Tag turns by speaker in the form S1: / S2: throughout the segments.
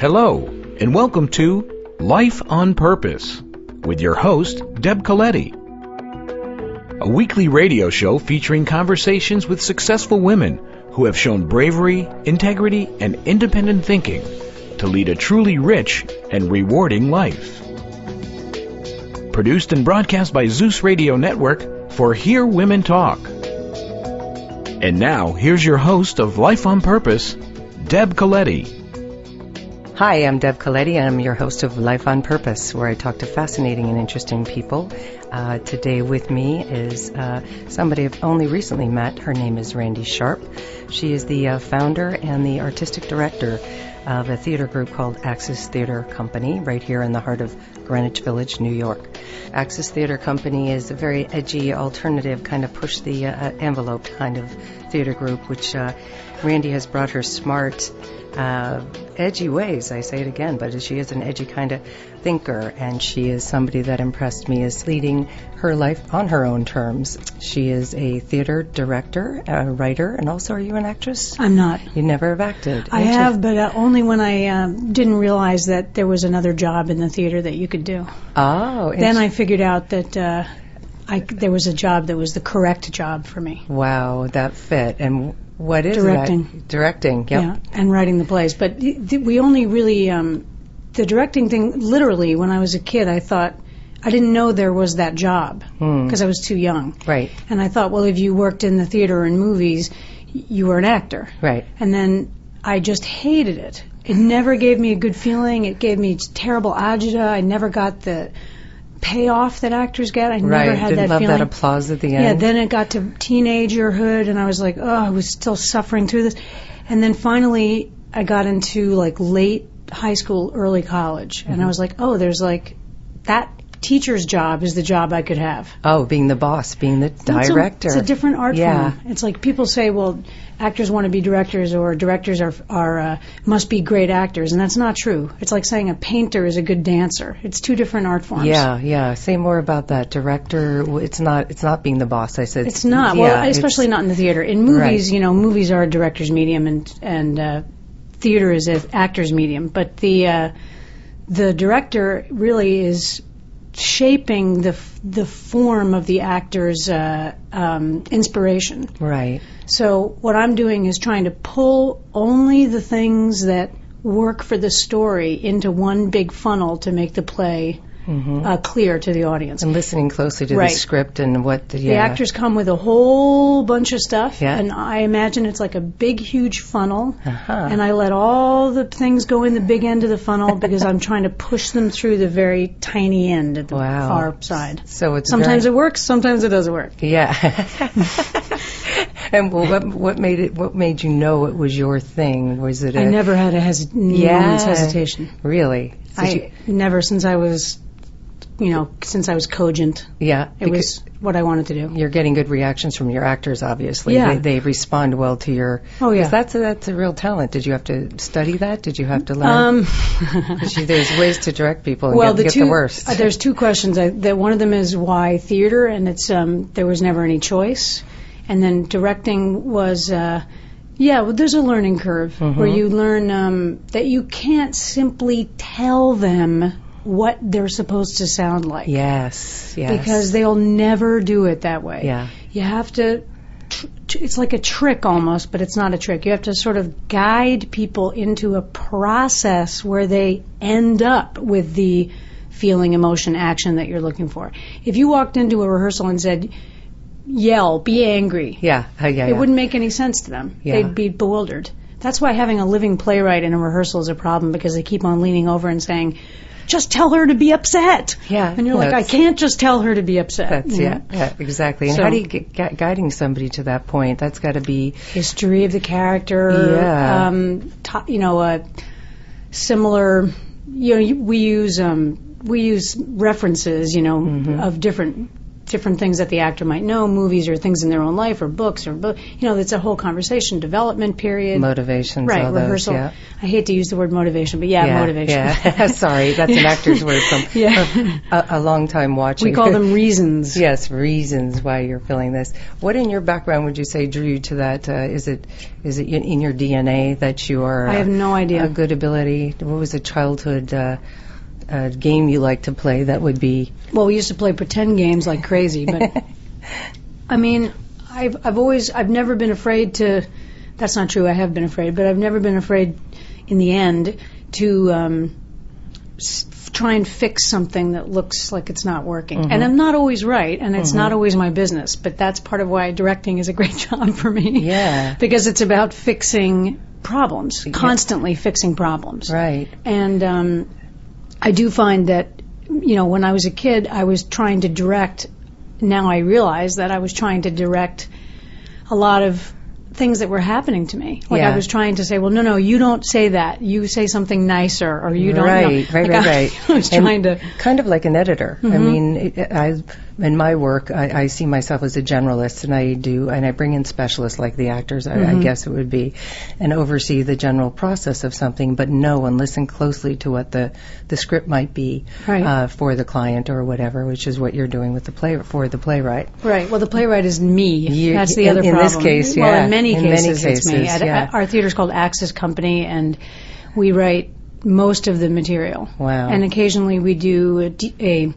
S1: Hello, and welcome to Life on Purpose with your host, Deb Coletti. A weekly radio show featuring conversations with successful women who have shown bravery, integrity, and independent thinking to lead a truly rich and rewarding life. Produced and broadcast by Zeus Radio Network for Hear Women Talk. And now, here's your host of Life on Purpose, Deb Coletti.
S2: Hi, I'm Deb Coletti, and I'm your host of Life on Purpose, where I talk to fascinating and interesting people. Uh, today with me is uh, somebody I've only recently met. Her name is Randy Sharp. She is the uh, founder and the artistic director of a theater group called Axis Theater Company, right here in the heart of Greenwich Village, New York. Axis Theater Company is a very edgy, alternative, kind of push the uh, envelope kind of theater group, which uh, Randy has brought her smart uh, edgy ways. I say it again, but she is an edgy kind of thinker, and she is somebody that impressed me as leading her life on her own terms. She is a theater director, a writer, and also, are you an actress?
S3: I'm not.
S2: You never have acted.
S3: I have, but uh, only when I uh, didn't realize that there was another job in the theater that you could do.
S2: Oh,
S3: Then I figured out that uh, I, there was a job that was the correct job for me.
S2: Wow, that fit. And what is
S3: Directing.
S2: that? Directing. Yep.
S3: Yeah, and writing the plays. But th- th- we only really, um, the directing thing, literally, when I was a kid, I thought, I didn't know there was that job
S2: Hmm.
S3: because I was too young.
S2: Right.
S3: And I thought, well, if you worked in the theater and movies, you were an actor.
S2: Right.
S3: And then I just hated it. It never gave me a good feeling. It gave me terrible agita. I never got the payoff that actors get. I
S2: Right.
S3: never had
S2: Didn't
S3: that
S2: love
S3: feeling.
S2: that applause at the end.
S3: Yeah, then it got to teenagerhood, and I was like, oh, I was still suffering through this. And then finally, I got into like late high school, early college, and I was like, oh, there's like that teacher's job is the job I could have.
S2: oh, being the boss, being the
S3: It's a-
S2: director.
S3: It's a, different art
S2: Yeah.
S3: form. It's like people say, well, actors want to be directors, or directors are are uh, must be great actors, and that's not true. It's like saying a painter is a good dancer. It's two different art forms.
S2: Yeah, yeah. Say more about that director. It's not. It's not being the boss. I said
S3: It's not.
S2: Yeah,
S3: well, especially not in the theater. In movies,
S2: Right.
S3: you know, movies are a director's medium, and and uh, theater is an actor's medium. But the uh, the director really is shaping the f- the form of the actor's uh, um, inspiration.
S2: right.
S3: So what I'm doing is trying to pull only the things that work for the story into one big funnel to make the play uh, clear to the audience.
S2: And listening closely to
S3: Right.
S2: the script and what the,
S3: The actors come with a whole bunch of stuff,
S2: Yeah.
S3: and I imagine it's like a big, huge funnel.
S2: Uh-huh.
S3: And I let all the things go in the big end of the funnel because I'm trying to push them through the very tiny end at the
S2: Wow.
S3: far side.
S2: So it's
S3: Sometimes
S2: very,
S3: it works, sometimes it doesn't work.
S2: Yeah. and well, what what made it? What made you know it was your thing? Was it?
S3: I
S2: a-
S3: never had a hes-
S2: Yeah.
S3: moment's hesitation.
S2: really. Did
S3: I
S2: you-
S3: never since I was, you know, since I was cogent.
S2: yeah.
S3: It was what I wanted to do.
S2: You're getting good reactions from your actors, obviously.
S3: Yeah.
S2: They, they respond well to your.
S3: Oh, yeah.
S2: That's a, that's a real talent. Did you have to study that? Did you have to learn?
S3: Um,
S2: you- there's ways to direct people and
S3: well,
S2: get,
S3: the
S2: get
S3: two
S2: the worst.
S3: uh, there's two questions. I, that one of them is why theater, and it's um, there was never any choice, and then directing was. Uh, yeah, well, there's a learning curve
S2: Mm-hmm.
S3: where you learn um, that you can't simply tell them what they're supposed to sound like
S2: yes. Yes.
S3: because they'll never do it that way.
S2: Yeah.
S3: You have to. It's like a trick almost, but it's not a trick. You have to sort of guide people into a process where they end up with the feeling, emotion, action that you're looking for. If you walked into a rehearsal and said, "Yell, be angry,"
S2: Yeah. uh, yeah.
S3: it
S2: yeah.
S3: wouldn't make any sense to them.
S2: Yeah.
S3: They'd be bewildered. That's why having a living playwright in a rehearsal is a problem because they keep on leaning over and saying, "Just tell her to be upset."
S2: Yeah,
S3: and you're like, "I can't just tell her to be upset."
S2: That's yeah, yeah, exactly. And
S3: So-
S2: how do you get gu- guiding somebody to that point? That's got to be
S3: history of the character.
S2: Yeah.
S3: Um, to, you know, uh, similar. You know, we use um, we use references. You know,
S2: Mm-hmm.
S3: of different different things that the actor might know, movies or things in their own life or books or book. You know, it's a whole conversation development period.
S2: motivation,
S3: right,
S2: all those,
S3: rehearsal.
S2: yeah.
S3: I hate to use the word motivation, but yeah, motivation.
S2: Yeah, sorry, that's an actor's word from
S3: Yeah.
S2: a, a long time watching.
S3: we call them reasons.
S2: Yes, reasons why you're feeling this. What in your background would you say drew you to that? Uh, is it is it in, your DNA that you are?
S3: I have no idea.
S2: A good ability. What was a childhood uh, uh, game you like to play that would be?
S3: Well, we used to play pretend games like crazy, but I mean, I've I've always I've never been afraid to. That's not true. I have been afraid, but I've never been afraid, in the end, to um, s- try and fix something that looks like it's not working. And I'm not always right, and it's not always my business. But that's part of why directing is a great job for me.
S2: Yeah.
S3: because it's about fixing problems, constantly fixing problems.
S2: right.
S3: And um, I do find that, you know, when I was a kid, I was trying to direct. Now I realize that I was trying to direct a lot of things that were happening to me. Like
S2: Yeah.
S3: I was trying to say, well, no, no, you don't say that. You say something nicer, or you don't.
S2: right,
S3: know.
S2: right,
S3: Like,
S2: right,
S3: I,
S2: right.
S3: I was
S2: And
S3: trying to. Mm-hmm.
S2: kind of like an editor. I mean, it, I in my work, I, I see myself as a generalist, and I do, and I bring in specialists like the actors. I,
S3: Mm-hmm.
S2: I guess it would be, and oversee the general process of something, but know and listen closely to what the the script might be
S3: Right.
S2: uh, for the client or whatever, which is what you're doing with the play for the playwright.
S3: Right. Well, the playwright is me.
S2: You-
S3: That's the
S2: in-
S3: other
S2: in
S3: problem.
S2: this case,
S3: Well,
S2: yeah.
S3: in many
S2: In many
S3: cases, it's me.
S2: cases,
S3: At,
S2: yeah.
S3: our theater's called Axis Company, and we write most of the material.
S2: Wow.
S3: And occasionally we do a, a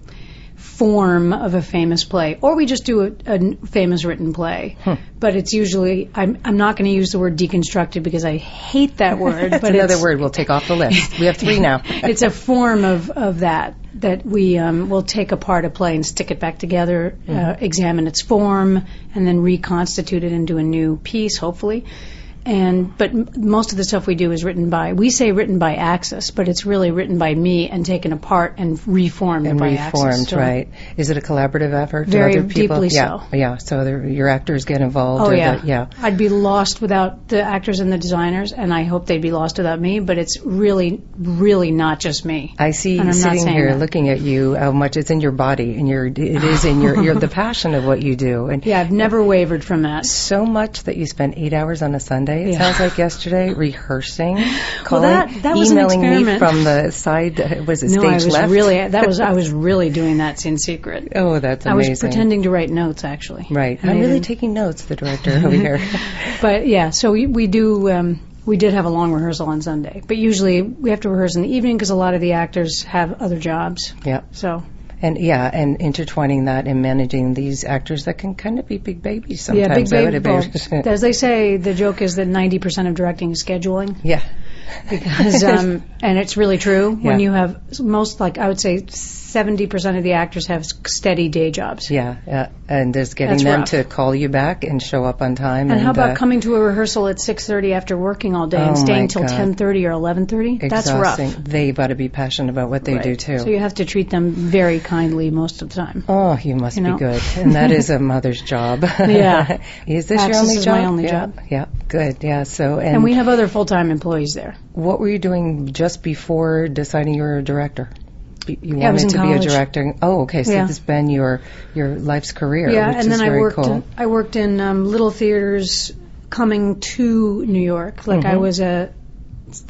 S3: form of a famous play, or we just do a famous written play.
S2: Hmm.
S3: But it's usually I'm I'm not going to use the word deconstructed because I hate that word.
S2: That's
S3: but
S2: another
S3: it's,
S2: word we'll take off the list. We have three now.
S3: it's a form of, of that that we um, will take apart a play and stick it back together, uh, examine its form, and then reconstitute it into a new piece, hopefully. And but m- most of the stuff we do is written by we say written by Axis, but it's really written by me and taken apart and reformed
S2: and
S3: by
S2: reformed,
S3: Axis. So-
S2: right? Is it a collaborative effort?
S3: Very
S2: other people,
S3: deeply
S2: yeah,
S3: so.
S2: Yeah, so your actors get involved.
S3: Oh yeah,
S2: the, yeah.
S3: I'd be lost without the actors and the designers, and I hope they'd be lost without me. But it's really, really not just me.
S2: I see
S3: And I'm
S2: sitting here
S3: that.
S2: looking at you how much it's in your body and your it is in your your the passion of what you do and
S3: Yeah, I've never wavered from that.
S2: so much that you spend eight hours on a Sunday. It
S3: Yeah.
S2: sounds like yesterday rehearsing, calling,
S3: that- that was an
S2: emailing me from the side. uh, Was it
S3: No,
S2: stage
S3: I was
S2: left?
S3: really that was I was really doing that in secret.
S2: oh, that's amazing.
S3: I was pretending to write notes actually.
S2: Right, I'm really taking notes. The director over here.
S3: But yeah, so we, we do. Um, we did have a long rehearsal on Sunday, but usually we have to rehearse in the evening because a lot of the actors have other jobs.
S2: yeah.
S3: So
S2: And yeah, and intertwining that and managing these actors that can kind of be big babies sometimes.
S3: yeah, big baby. as they say, the joke is that ninety percent of directing is scheduling.
S2: yeah.
S3: because um, and it's really true when you have most like I would say seventy percent of the actors have steady day jobs.
S2: Yeah, yeah, and there's getting
S3: That's
S2: them
S3: rough.
S2: to call you back and show up on time.
S3: And how about
S2: uh,
S3: coming to a rehearsal at six thirty after working all day and
S2: Oh, my
S3: staying till ten thirty or eleven thirty? That's rough.
S2: They got to be passionate about what they
S3: Right.
S2: do too.
S3: So you have to treat them very kindly most of the time.
S2: Oh, you must
S3: You know?
S2: be good, and that is a mother's job.
S3: Yeah.
S2: is this your only
S3: is
S2: job?
S3: my only
S2: yeah.
S3: job.
S2: Yeah, good. Yeah. So, and,
S3: And we have other full time employees there.
S2: what were you doing just before deciding you were a director? You
S3: Yeah,
S2: wanted to be a
S3: college.
S2: director. Oh, okay. So
S3: Yeah.
S2: this has been your your life's career.
S3: yeah, and then I worked
S2: cool.
S3: in, I worked in um, little theaters coming to New York. Like I
S2: Mhm.
S3: was a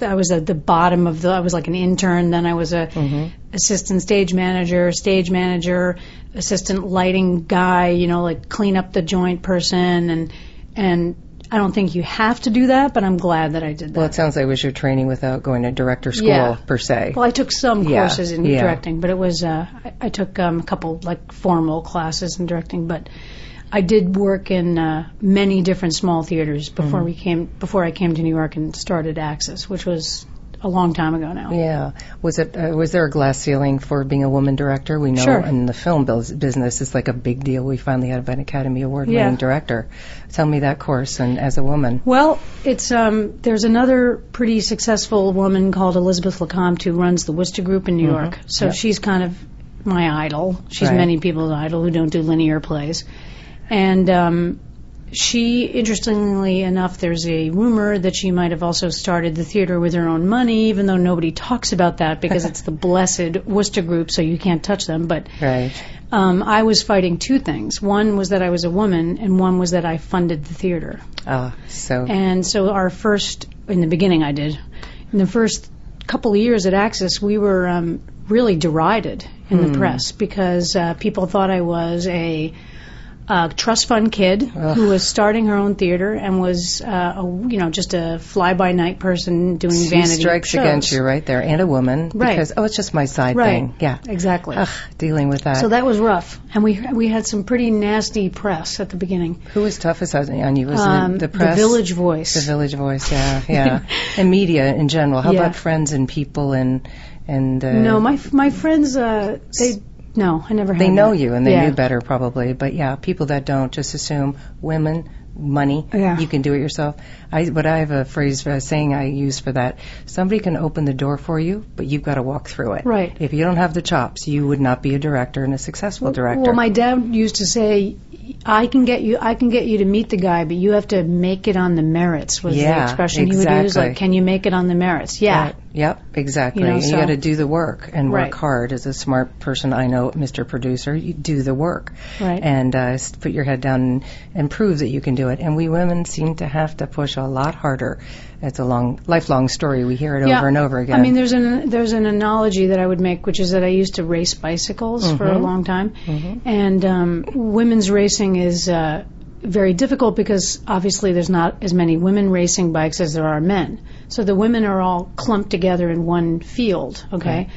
S3: I was at the bottom of the I was like an intern, then I was a
S2: Mhm.
S3: assistant stage manager, stage manager, assistant lighting guy, you know, like clean up the joint person and and I don't think you have to do that, but I'm glad that I did that.
S2: Well, it sounds like it was your training without going to director school
S3: Yeah.
S2: per se.
S3: Well, I took some
S2: Yeah,
S3: courses in
S2: yeah.
S3: directing, but it was uh, I, I took um, a couple like formal classes in directing. But I did work in uh, many different small theaters before
S2: Mm-hmm.
S3: we came before I came to New York and started Axis, which was a long time ago now.
S2: Yeah. Was it? Uh, was there a glass ceiling for being a woman director? We know
S3: Sure.
S2: in the film bus- business, it's like a big deal. We finally have an Academy Award-winning
S3: Yeah.
S2: director. Tell me that course, and as a woman.
S3: Well, it's um, there's another pretty successful woman called Elizabeth LeCompte who runs the Wooster Group in New York. So
S2: Yep.
S3: she's kind of my idol. She's
S2: Right.
S3: many people's idol who don't do linear plays, and um, she, interestingly enough, there's a rumor that she might have also started the theater with her own money, even though nobody talks about that because it's the blessed Wooster Group, so you can't touch them. But
S2: Right.
S3: Um, I was fighting two things. One was that I was a woman, and one was that I funded the theater.
S2: Ah, so
S3: And so our first, in the beginning, I did. In the first couple of years at Axis, we were um, really derided in
S2: Hmm.
S3: the press because uh, people thought I was a, uh trust fund kid who was starting her own theater and was, uh, a, you know, just a fly by night person doing
S2: she
S3: vanity
S2: strikes
S3: shows.
S2: against you right there, and a woman
S3: Right.
S2: because oh, it's just my side
S3: Right.
S2: thing. Yeah,
S3: Exactly.
S2: Ugh, dealing with that.
S3: So that was rough, and we we had some pretty nasty press at the beginning.
S2: Who was toughest on you? Was
S3: Um,
S2: it the press?
S3: The Village Voice.
S2: The Village Voice, yeah, yeah, and media in general. How
S3: Yeah.
S2: about friends and people and and uh,
S3: no, my my friends, uh, they no, I never had.
S2: they know
S3: that.
S2: you and they
S3: Yeah.
S2: knew better probably. But yeah, people that don't just assume women, money,
S3: Yeah.
S2: you can do it yourself. I but I have a phrase for a saying I use for that. Somebody can open the door for you, but you've got to walk through it.
S3: Right.
S2: If you don't have the chops, you would not be a director and a successful director.
S3: Well, my dad used to say, "I can get you, I can get you to meet the guy, but you have to make it on the merits." Was the
S2: Yeah,
S3: expression he would use? Like, "Can you make it on the merits?" Yeah.
S2: Right. Yep, exactly.
S3: You know,
S2: and you got to do the work and work
S3: Right.
S2: hard. As a smart person, I know, Mr. Producer, you do the work
S3: Right.
S2: and uh, put your head down and, and prove that you can do it. And we women seem to have to push a lot harder. It's a long, lifelong story. We hear it
S3: Yeah.
S2: over and over again.
S3: I mean, there's an there's an analogy that I would make, which is that I used to race bicycles for
S2: Mm-hmm.
S3: a long time, and um, women's racing is uh, very difficult because obviously there's not as many women racing bikes as there are men. So the women are all clumped together in one field, okay?
S2: Right.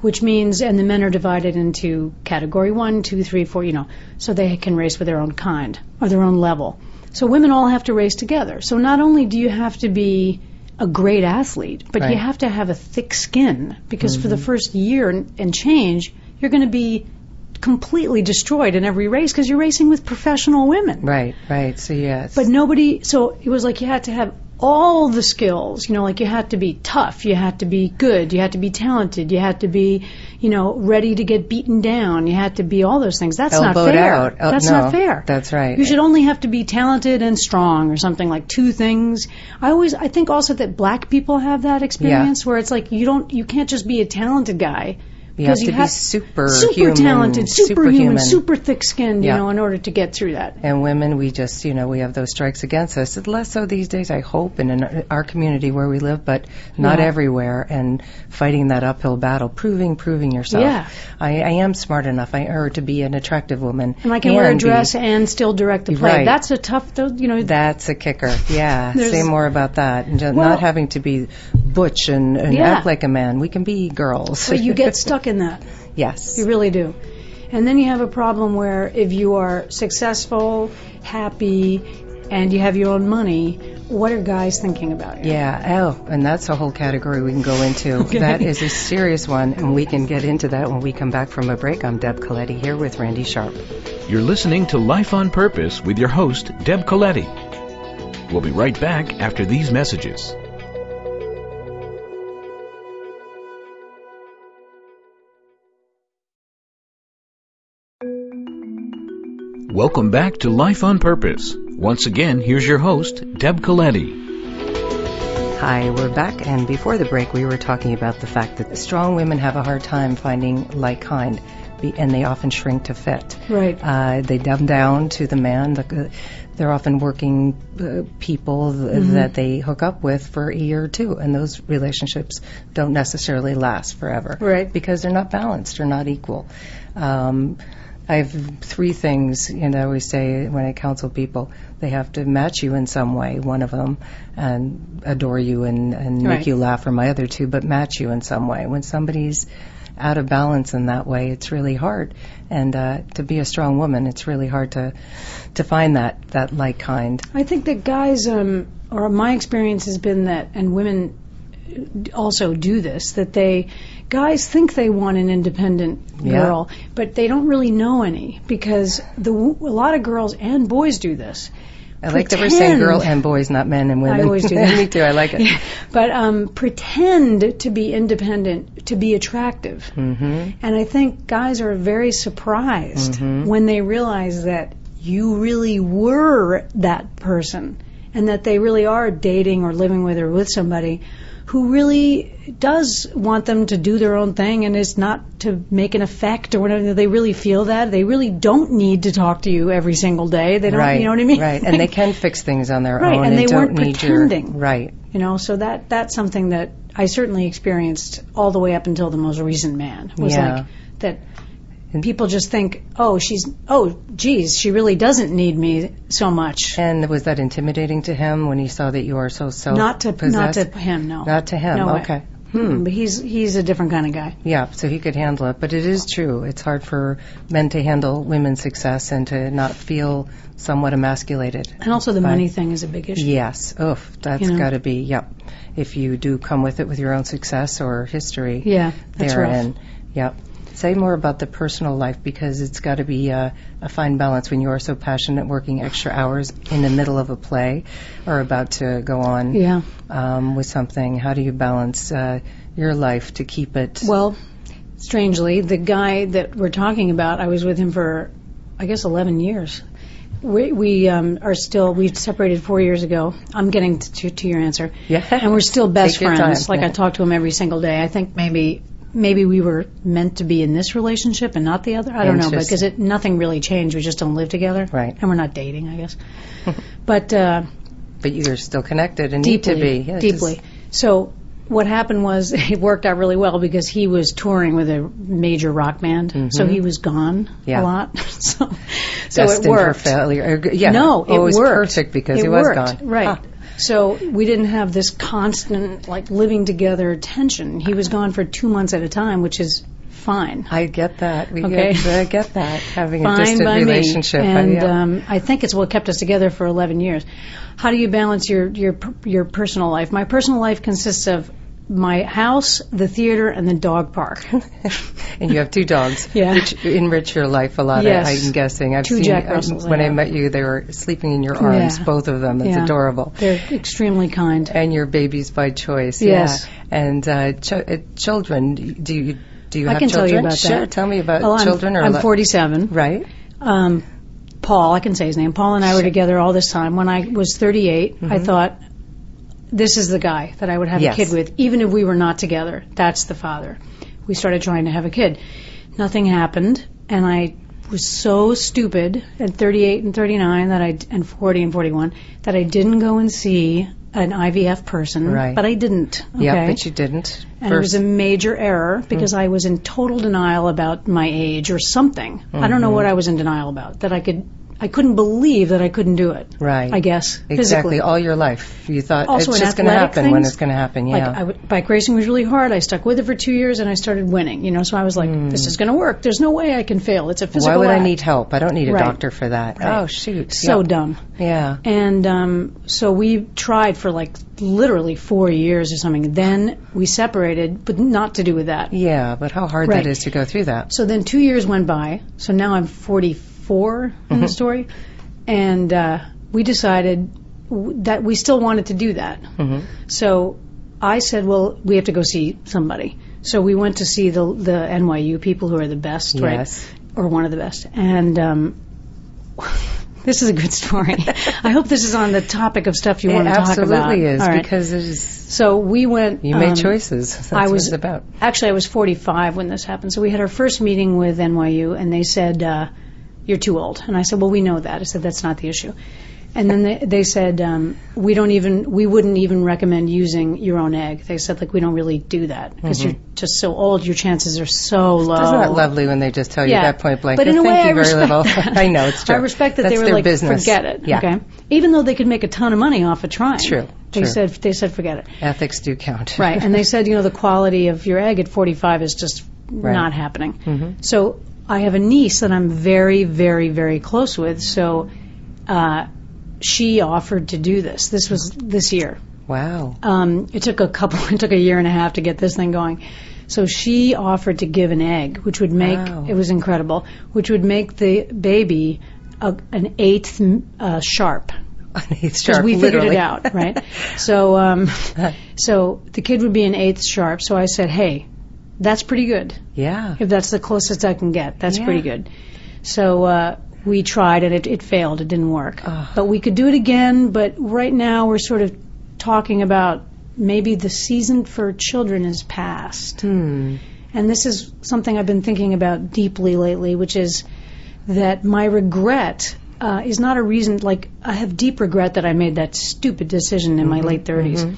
S3: Which means, and the men are divided into category one, two, three, four, you know, so they can race with their own kind or their own level. So women all have to race together. So not only do you have to be a great athlete, but you have to have a thick skin because for the mm-hmm. first year and, and change, you're going to be completely destroyed in every race because you're racing with professional women.
S2: right, right. So yes,
S3: But nobody, so it was like you had to have all the skills, you know, like you had to be tough, you had to be good, you had to be talented, you had to be, you know, ready to get beaten down, you had to be all those things. That's not fair.
S2: out. El-
S3: That's
S2: no,
S3: not fair.
S2: that's right.
S3: You should only have to be talented and strong or something like two things. I always, I think also that black people have that experience where it's like you don't, you can't just be a talented guy.
S2: You have to be superhuman,
S3: super talented, superhuman,
S2: superhuman.
S3: super thick-skinned, you know, in order to get through that.
S2: And women, we just, you know, we have those strikes against us. Less so these days, I hope, and in our community where we live, but not
S3: Yeah.
S2: everywhere. And fighting that uphill battle, proving, proving yourself.
S3: Yeah.
S2: I, I am smart enough, I, or to be an attractive woman.
S3: And I can wear a
S2: be-
S3: dress and still direct the play.
S2: Right.
S3: That's a tough, you know.
S2: That's a kicker. Yeah. Say more about that. And
S3: Well-
S2: not having to be butch and, and
S3: Yeah.
S2: act like a man. We can be girls.
S3: but you get stuck in that.
S2: yes.
S3: You really do. And then you have a problem where if you are successful, happy, and you have your own money, what are guys thinking about you?
S2: Yeah, oh, and that's a whole category we can go into.
S3: Okay.
S2: That is a serious one, and we can get into that when we come back from a break. I'm Deb Coletti here with Randy Sharp.
S1: You're listening to Life on Purpose with your host, Deb Coletti. We'll be right back after these messages. Welcome back to Life on Purpose. Once again, here's your host, Deb Coletti.
S2: Hi, we're back, and before the break, we were talking about the fact that strong women have a hard time finding like kind, and they often shrink to fit.
S3: Right.
S2: Uh, they dumb down to the man. The, they're often working uh, people th-
S3: Mm-hmm.
S2: that they hook up with for a year or two, and those relationships don't necessarily last forever.
S3: Right.
S2: Because they're not balanced or not equal. Um, I have three things, you know, I always say when I counsel people, they have to match you in some way, one of them, and adore you and, and make you laugh, or my other two, but match you in some way. When somebody's out of balance in that way, it's really hard. And uh, to be a strong woman, it's really hard to to find that that like kind.
S3: I think that guys, um, or my experience has been that, and women also do this, that they, guys think they want an independent
S2: Yeah.
S3: girl, but they don't really know any because the a lot of girls and boys do this.
S2: I like that we're saying girl and boys, not men and women.
S3: I always do that.
S2: Me too. I like it.
S3: Yeah. But um, pretend to be independent, to be attractive.
S2: hmm
S3: And I think guys are very surprised
S2: Mhm.
S3: when they realize that you really were that person and that they really are dating or living with or with somebody who really does want them to do their own thing and is not to make an effect or whatever. They really feel that. They really don't need to talk to you every single day. They don't,
S2: right.
S3: you know what I mean?
S2: Right. And they can fix things on their
S3: Right,
S2: own.
S3: and they
S2: don't
S3: weren't
S2: need
S3: pretending.
S2: Your, right.
S3: You know, so that that's something that I certainly experienced all the way up until the most recent man. Was
S2: Yeah.
S3: like that people just think, oh, she's, oh, geez, she really doesn't need me so much.
S2: And was that intimidating to him when he saw that you are so self
S3: Not to, not to him, no.
S2: Not to him.
S3: No way.
S2: okay.
S3: Mm, But he's he's a different kind of guy.
S2: Yeah, so he could handle it. But it is true. It's hard for men to handle women's success and to not feel somewhat emasculated.
S3: And also the
S2: But-
S3: money thing is a big issue.
S2: Yes. Oof. That's
S3: You know?
S2: got to be, yep. If you do come with it with your own success or history
S3: Yeah, that's rough.
S2: Yep. Say more about the personal life because it's got to be a, a fine balance when you are so passionate working extra hours in the middle of a play or about to go on
S3: Yeah.
S2: um, with something. How do you balance uh, your life to keep it?
S3: Well, strangely, the guy that we're talking about, I was with him for, I guess, 11 years. We, we um, are still, we separated four years ago. I'm getting to, to your answer.
S2: Yeah.
S3: And we're still best friends.
S2: time,
S3: Like
S2: yeah.
S3: I talk to him every single day. I think maybe maybe we were meant to be in this relationship and not the other. I don't know because it nothing really changed. We just don't live together.
S2: Right.
S3: And we're not dating, I guess. but uh,
S2: but you're still connected and
S3: deeply,
S2: need to be. Yeah,
S3: deeply. So what happened was it worked out really well because he was touring with a major rock band, so he was gone
S2: Mm-hmm. Yeah.
S3: a lot. so,
S2: Just
S3: so it worked.
S2: for failure. Uh, Yeah.
S3: No, it
S2: oh, it was
S3: worked.
S2: perfect because
S3: it
S2: he was
S3: worked,
S2: gone.
S3: Right.
S2: Ah.
S3: So we didn't have this constant like living together tension. He was gone for two months at a time, which is fine.
S2: I get that. We
S3: Okay.
S2: get, I get that. Having a
S3: Fine
S2: distant relationship.
S3: me.
S2: I-
S3: And
S2: yeah.
S3: um, I think it's what kept us together for 11 years. How do you balance your your your personal life? My personal life consists of my house, the theater, and the dog park.
S2: and you have two dogs,
S3: Yeah.
S2: which enrich your life a lot.
S3: Yes.
S2: I, I'm guessing. I've
S3: Two
S2: seen
S3: Jack
S2: uh,
S3: Russells,
S2: when
S3: I
S2: I met you. They were sleeping in your arms,
S3: Yeah.
S2: both of them. It's
S3: Yeah.
S2: adorable.
S3: They're extremely kind.
S2: And your babies by choice.
S3: Yes.
S2: Yeah. And uh, ch- uh, children. Do you do you
S3: I
S2: have
S3: can tell
S2: children?
S3: you about
S2: sure.
S3: that.
S2: Tell me about
S3: Well, I'm,
S2: children. or
S3: I'm
S2: le-
S3: 47.
S2: Right.
S3: Um, Paul, I can say his name. Paul and I were together all this time. When I was 38, I thought, this is the guy that I would have
S2: Yes.
S3: a kid with, even if we were not together. That's the father. We started trying to have a kid. Nothing happened, and I was so stupid at 38 and 39 that I and 40 and 41 that I didn't go and see an IVF person.
S2: Right.
S3: But I didn't. Okay?
S2: Yeah, but you didn't.
S3: And it was a major error because
S2: Mm.
S3: I was in total denial about my age or something. I don't know
S2: Mm-hmm.
S3: what I was in denial about. That I could, I couldn't believe that I couldn't do it.
S2: Right.
S3: I guess
S2: Exactly.
S3: physically.
S2: All your life, you thought
S3: Also
S2: it's just going to happen when it's going to happen. Yeah.
S3: Like I w- bike racing was really hard. I stuck with it for two years and I started winning. You know, so I was like, this is going to work. There's no way I can fail. It's a physical.
S2: Why would I need help? I don't need a
S3: Right.
S2: doctor for that.
S3: Right.
S2: Oh shoot.
S3: So
S2: yeah.
S3: dumb.
S2: Yeah.
S3: And um, so we tried for like literally four years or something. Then we separated, but not to do with that.
S2: Yeah, but how hard
S3: Right.
S2: that is to go through that.
S3: So then two years went by. So now I'm 44 in the story. And uh, we decided w- that we still wanted to do that.
S2: hmm
S3: So I said, well, we have to go see somebody. So we went to see the the NYU people who are the best,
S2: Yes.
S3: right? Or one of the best. And um, this is a good story. I hope this is on the topic of stuff you
S2: It
S3: want to talk about.
S2: absolutely is
S3: right.
S2: because it is.
S3: so we went.
S2: You made
S3: um,
S2: choices. That's
S3: I
S2: what
S3: was
S2: about.
S3: actually I was 45 when this happened. So we had our first meeting with NYU, and they said uh, you're too old. And I said, well, we know that. I said that's not the issue. And then they, they said um, we don't even we wouldn't even recommend using your own egg. They said like we don't really do that because you're just so old. Your chances are so low.
S2: Mm-hmm. Isn't that lovely when they just tell you
S3: Yeah.
S2: that point blank?
S3: But in
S2: "Oh,
S3: a way, I
S2: very
S3: respect
S2: little.
S3: that.
S2: I know it's true.
S3: I respect that
S2: That's
S3: they were like,
S2: business.
S3: forget it.
S2: Yeah.
S3: Okay. Even though they could make a ton of money off of trying.
S2: True,
S3: They
S2: true.
S3: said they said forget it.
S2: Ethics do count.
S3: Right. And they said, you know, the quality of your egg at 45 is just not happening.
S2: Mhm.
S3: So I have a niece that I'm very, very, very close with. So uh, she offered to do this. This was this year.
S2: Wow.
S3: Um, it took a couple. It took a year and a half to get this thing going. So she offered to give an egg, which would make
S2: Wow.
S3: it was incredible, which would make the baby a, an eighth uh, sharp
S2: It's
S3: because
S2: sharp,
S3: we figured
S2: literally.
S3: it out, right? so, um, so the kid would be an eighth sharp. So I said, "Hey, that's pretty good.
S2: yeah.
S3: If that's the closest I can get, that's
S2: Yeah.
S3: pretty good." So uh, we tried, and it, it failed. It didn't work. But we could do it again. But right now, we're sort of talking about maybe the season for children is past.
S2: Hmm.
S3: And this is something I've been thinking about deeply lately, which is that my regret uh, is not a reason, like, I have deep regret that I made that stupid decision in my late 30s.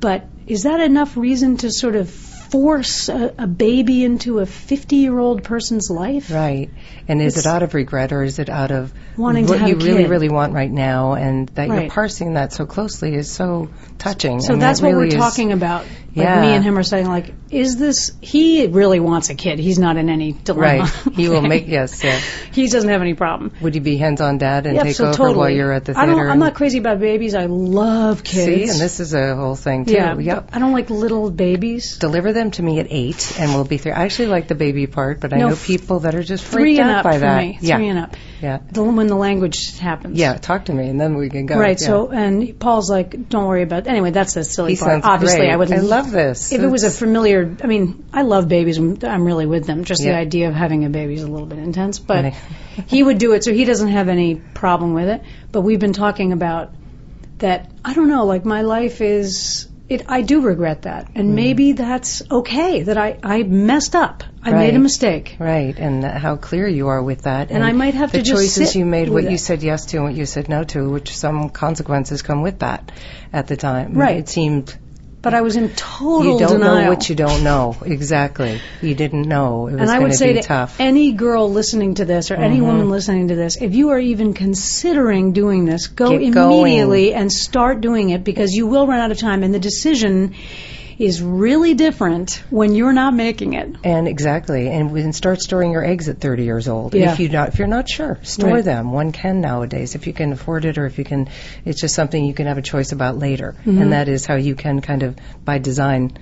S3: But is that enough reason to sort of force a, a baby into a 50 year old person's life?
S2: Right. And is
S3: It's-
S2: it out of regret or is it out of
S3: Wanting to
S2: what you really, really want right now? And that you're parsing that so closely is so touching.
S3: So
S2: and
S3: that's
S2: that
S3: what we're talking about. Like
S2: Yeah.
S3: me and him are saying, like, is this? He really wants a kid. He's not in any dilemma.
S2: Right. He will make, yes, yeah.
S3: he doesn't have any problem.
S2: Would you be hands on dad and
S3: Yep,
S2: take
S3: so
S2: over
S3: totally.
S2: while you're at the theater?
S3: I don't, I'm not crazy about babies. I love kids.
S2: See, and this is a whole thing too.
S3: yeah,
S2: Yep.
S3: I don't like little babies.
S2: Deliver them to me at eight, and we'll be through. I actually like the baby part, but I
S3: No,
S2: know people that are just freaked
S3: Three and
S2: out
S3: up
S2: by
S3: for
S2: that.
S3: me.
S2: Yeah,
S3: Three and up.
S2: Yeah,
S3: The, when the language happens.
S2: yeah. Talk to me, and then we can go.
S3: Right.
S2: Yeah.
S3: So, and Paul's like, "Don't worry about." Anyway, that's the silly
S2: he
S3: part.
S2: sounds
S3: Obviously,
S2: great.
S3: I would.
S2: I love this.
S3: If it was a familiar, I mean, I love babies. I'm, I'm really with them. Just the idea of having a baby is a little bit intense, but he would do it, so he doesn't have any problem with it. But we've been talking about that. I don't know. Like my life is. It, I do regret that, and
S2: Mm.
S3: maybe that's okay. That I, I messed up. I made a mistake.
S2: Right, and how clear you are with that.
S3: And I might have
S2: the
S3: to just
S2: choices you made, what you said yes to and what you said no to, which some consequences come with that at the time.
S3: Right.
S2: It seemed
S3: But I was in total
S2: you don't
S3: denial.
S2: know what you don't know. Exactly. You didn't know it was
S3: and I would say to
S2: tough.
S3: any girl listening to this or any
S2: Mhm.
S3: woman listening to this, if you are even considering doing this, go
S2: Get
S3: immediately and start doing it because you will run out of time and the decision is really different when you're not making it.
S2: And exactly, and we can start storing your eggs at 30 years old.
S3: Yeah.
S2: If you not, if you're not sure, store
S3: Right.
S2: them. One can nowadays, if you can afford it, or if you can. It's just something you can have a choice about later,
S3: Mm-hmm.
S2: and that is how you can kind of, by design,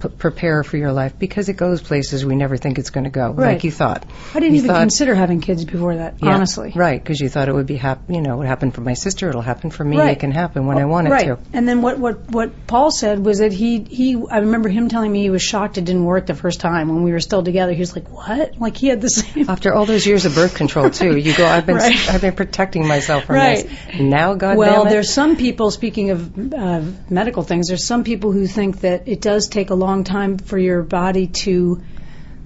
S2: p- prepare for your life because it goes places we never think it's going to go,
S3: Right.
S2: like you thought.
S3: I didn't
S2: You
S3: even
S2: thought-
S3: consider having kids before that,
S2: Yeah,
S3: honestly.
S2: right? Because you thought it would be hap- you know, it would happen for my sister. It'll happen for me.
S3: Right.
S2: It can happen when I want it
S3: right.
S2: to.
S3: And then what, what, what Paul said was that he, he, I remember him telling me he was shocked it didn't work the first time when we were still together. He was like, what? Like he had the same.
S2: After all those years of birth control, too, you go. I've been. I've been protecting myself from
S3: Right.
S2: this. Now, God
S3: well,
S2: it.
S3: there's some people, speaking of uh, medical things, there's some people who think that it does take a long time for your body to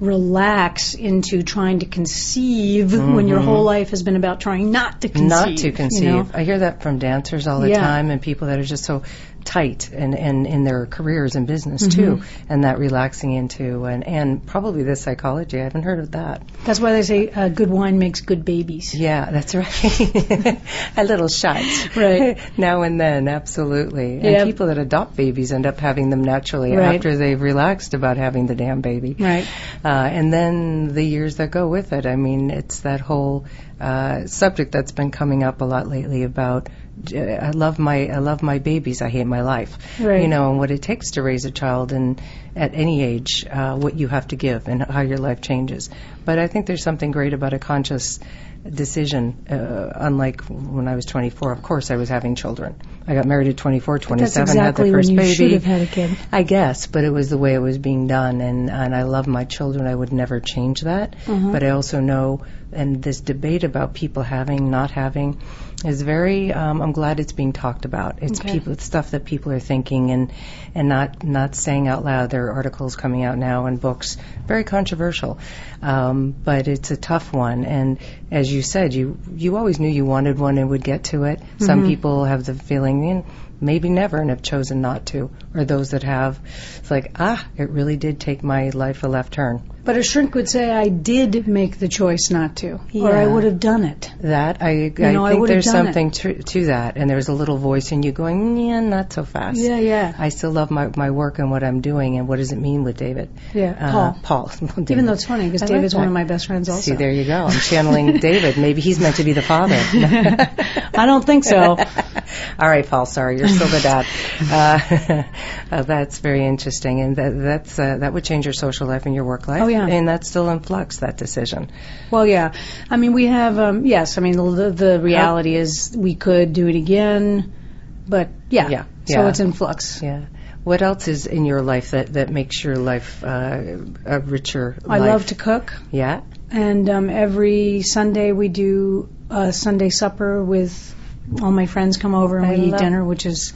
S3: relax into trying to conceive when your whole life has been about trying not to conceive.
S2: Mm-hmm. not to conceive.
S3: You know?
S2: I hear that from dancers all the
S3: Yeah.
S2: time and people that are just so tight and, and in their careers and business
S3: Mm-hmm.
S2: too, and that relaxing into and, and probably the psychology. I haven't heard of that.
S3: That's why they say uh, good wine makes good babies.
S2: Yeah, that's right. a little shot,
S3: Right.
S2: now and then, absolutely. And people that adopt babies end up having them naturally
S3: Right.
S2: after they've relaxed about having the damn baby.
S3: Right.
S2: Uh, and then the years that go with it. I mean, it's that whole uh, subject that's been coming up a lot lately about. I love my I love my babies. I hate my life.
S3: Right.
S2: You know, and what it takes to raise a child, and at any age, uh, what you have to give, and how your life changes. But I think there's something great about a conscious decision. Uh, unlike when I was 24, of course, I was having children. I got married at 24, 27,
S3: That's
S2: had
S3: exactly
S2: the
S3: when
S2: first
S3: you
S2: baby.
S3: should have had a kid.
S2: I guess, but it was the way it was being done, and and I love my children. I would never change that.
S3: Mm-hmm.
S2: But I also know, and this debate about people having, not having, is very. Um, I'm glad it's being talked about. It's
S3: Okay.
S2: people, it's stuff that people are thinking and and not not saying out loud. There are articles coming out now and books, very controversial, um, but it's a tough one. And as you said, you you always knew you wanted one and would get to it.
S3: Mm-hmm.
S2: Some people have the feeling. You know, maybe never and have chosen not to, or those that have, it's like, ah, it really did take my life a left turn.
S3: But a shrink would say, I did make the choice not to, or I would have done it.
S2: That I,
S3: know, I
S2: I think
S3: would've
S2: there's something to, to that, and there's a little voice in you going, yeah, not so fast.
S3: Yeah, yeah.
S2: I still love my, my work and what I'm doing, and what does it mean with David?
S3: Yeah,
S2: Uh,
S3: Paul.
S2: Paul.
S3: Even though it's funny, because
S2: I like
S3: David's one of my best friends also.
S2: See, there you go. I'm channeling David. Maybe he's meant to be the father.
S3: I don't think so.
S2: All right, Paul. Sorry, you're still the dad. Uh, uh, that's very interesting, and that, that's uh, that would change your social life and your work life.
S3: Oh, yeah.
S2: and that's still in flux. That decision.
S3: Well, yeah. I mean, we have, um, yes, I mean, the, the reality is we could do it again, but yeah.
S2: Yeah,
S3: So
S2: yeah.
S3: it's in flux.
S2: Yeah. What else is in your life that, that makes your life uh, a richer
S3: I
S2: life?
S3: love to cook,
S2: Yeah.
S3: and um, every Sunday we do a Sunday supper with all my friends come over and
S2: I
S3: we eat
S2: love-
S3: dinner, which is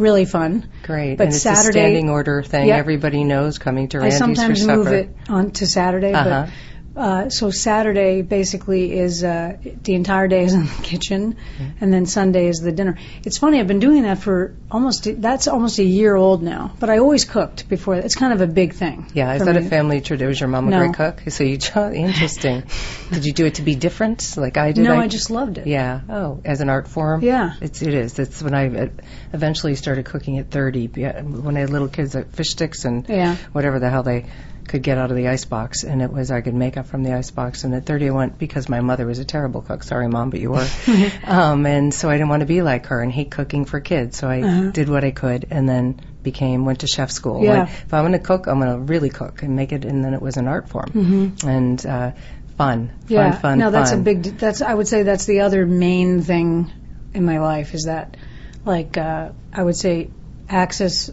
S3: really fun.
S2: Great.
S3: But
S2: and it's
S3: Saturday-
S2: a standing order thing.
S3: Yep.
S2: Everybody knows coming to
S3: I
S2: Randy's
S3: sometimes
S2: for supper.
S3: move it on to Saturday,
S2: Uh-huh.
S3: but uh, so Saturday basically is uh, the entire day is in the kitchen,
S2: Mm-hmm.
S3: and then Sunday is the dinner. It's funny. I've been doing that for almost that's almost a year old now. But I always cooked before. It's kind of a big thing.
S2: Yeah, is that a family tradition? Was your mom a
S3: No.
S2: great cook? So you interesting. Did you do it to be different, like I did?
S3: No, I just loved it.
S2: Yeah. Oh, as an art form.
S3: Yeah.
S2: It's it is. It's when I uh, eventually started cooking at 30. Yeah, When I had little kids, at fish sticks and
S3: Yeah.
S2: whatever the hell they could get out of the ice box, and it was I could make up from the ice box. And at 30, I went because my mother was a terrible cook. Sorry, mom, but you were. um, and so I didn't want to be like her and hate cooking for kids. So I
S3: Uh-huh.
S2: did what I could, and then became went to chef school.
S3: Yeah.
S2: Went, if I'm going to cook, I'm going to really cook and make it. And then it was an art form
S3: Mhm.
S2: and uh, fun,
S3: Yeah.
S2: fun, fun.
S3: no, that's a
S2: fun.
S3: big. That's I would say that's the other main thing in my life is that, like, uh, I would say, Axis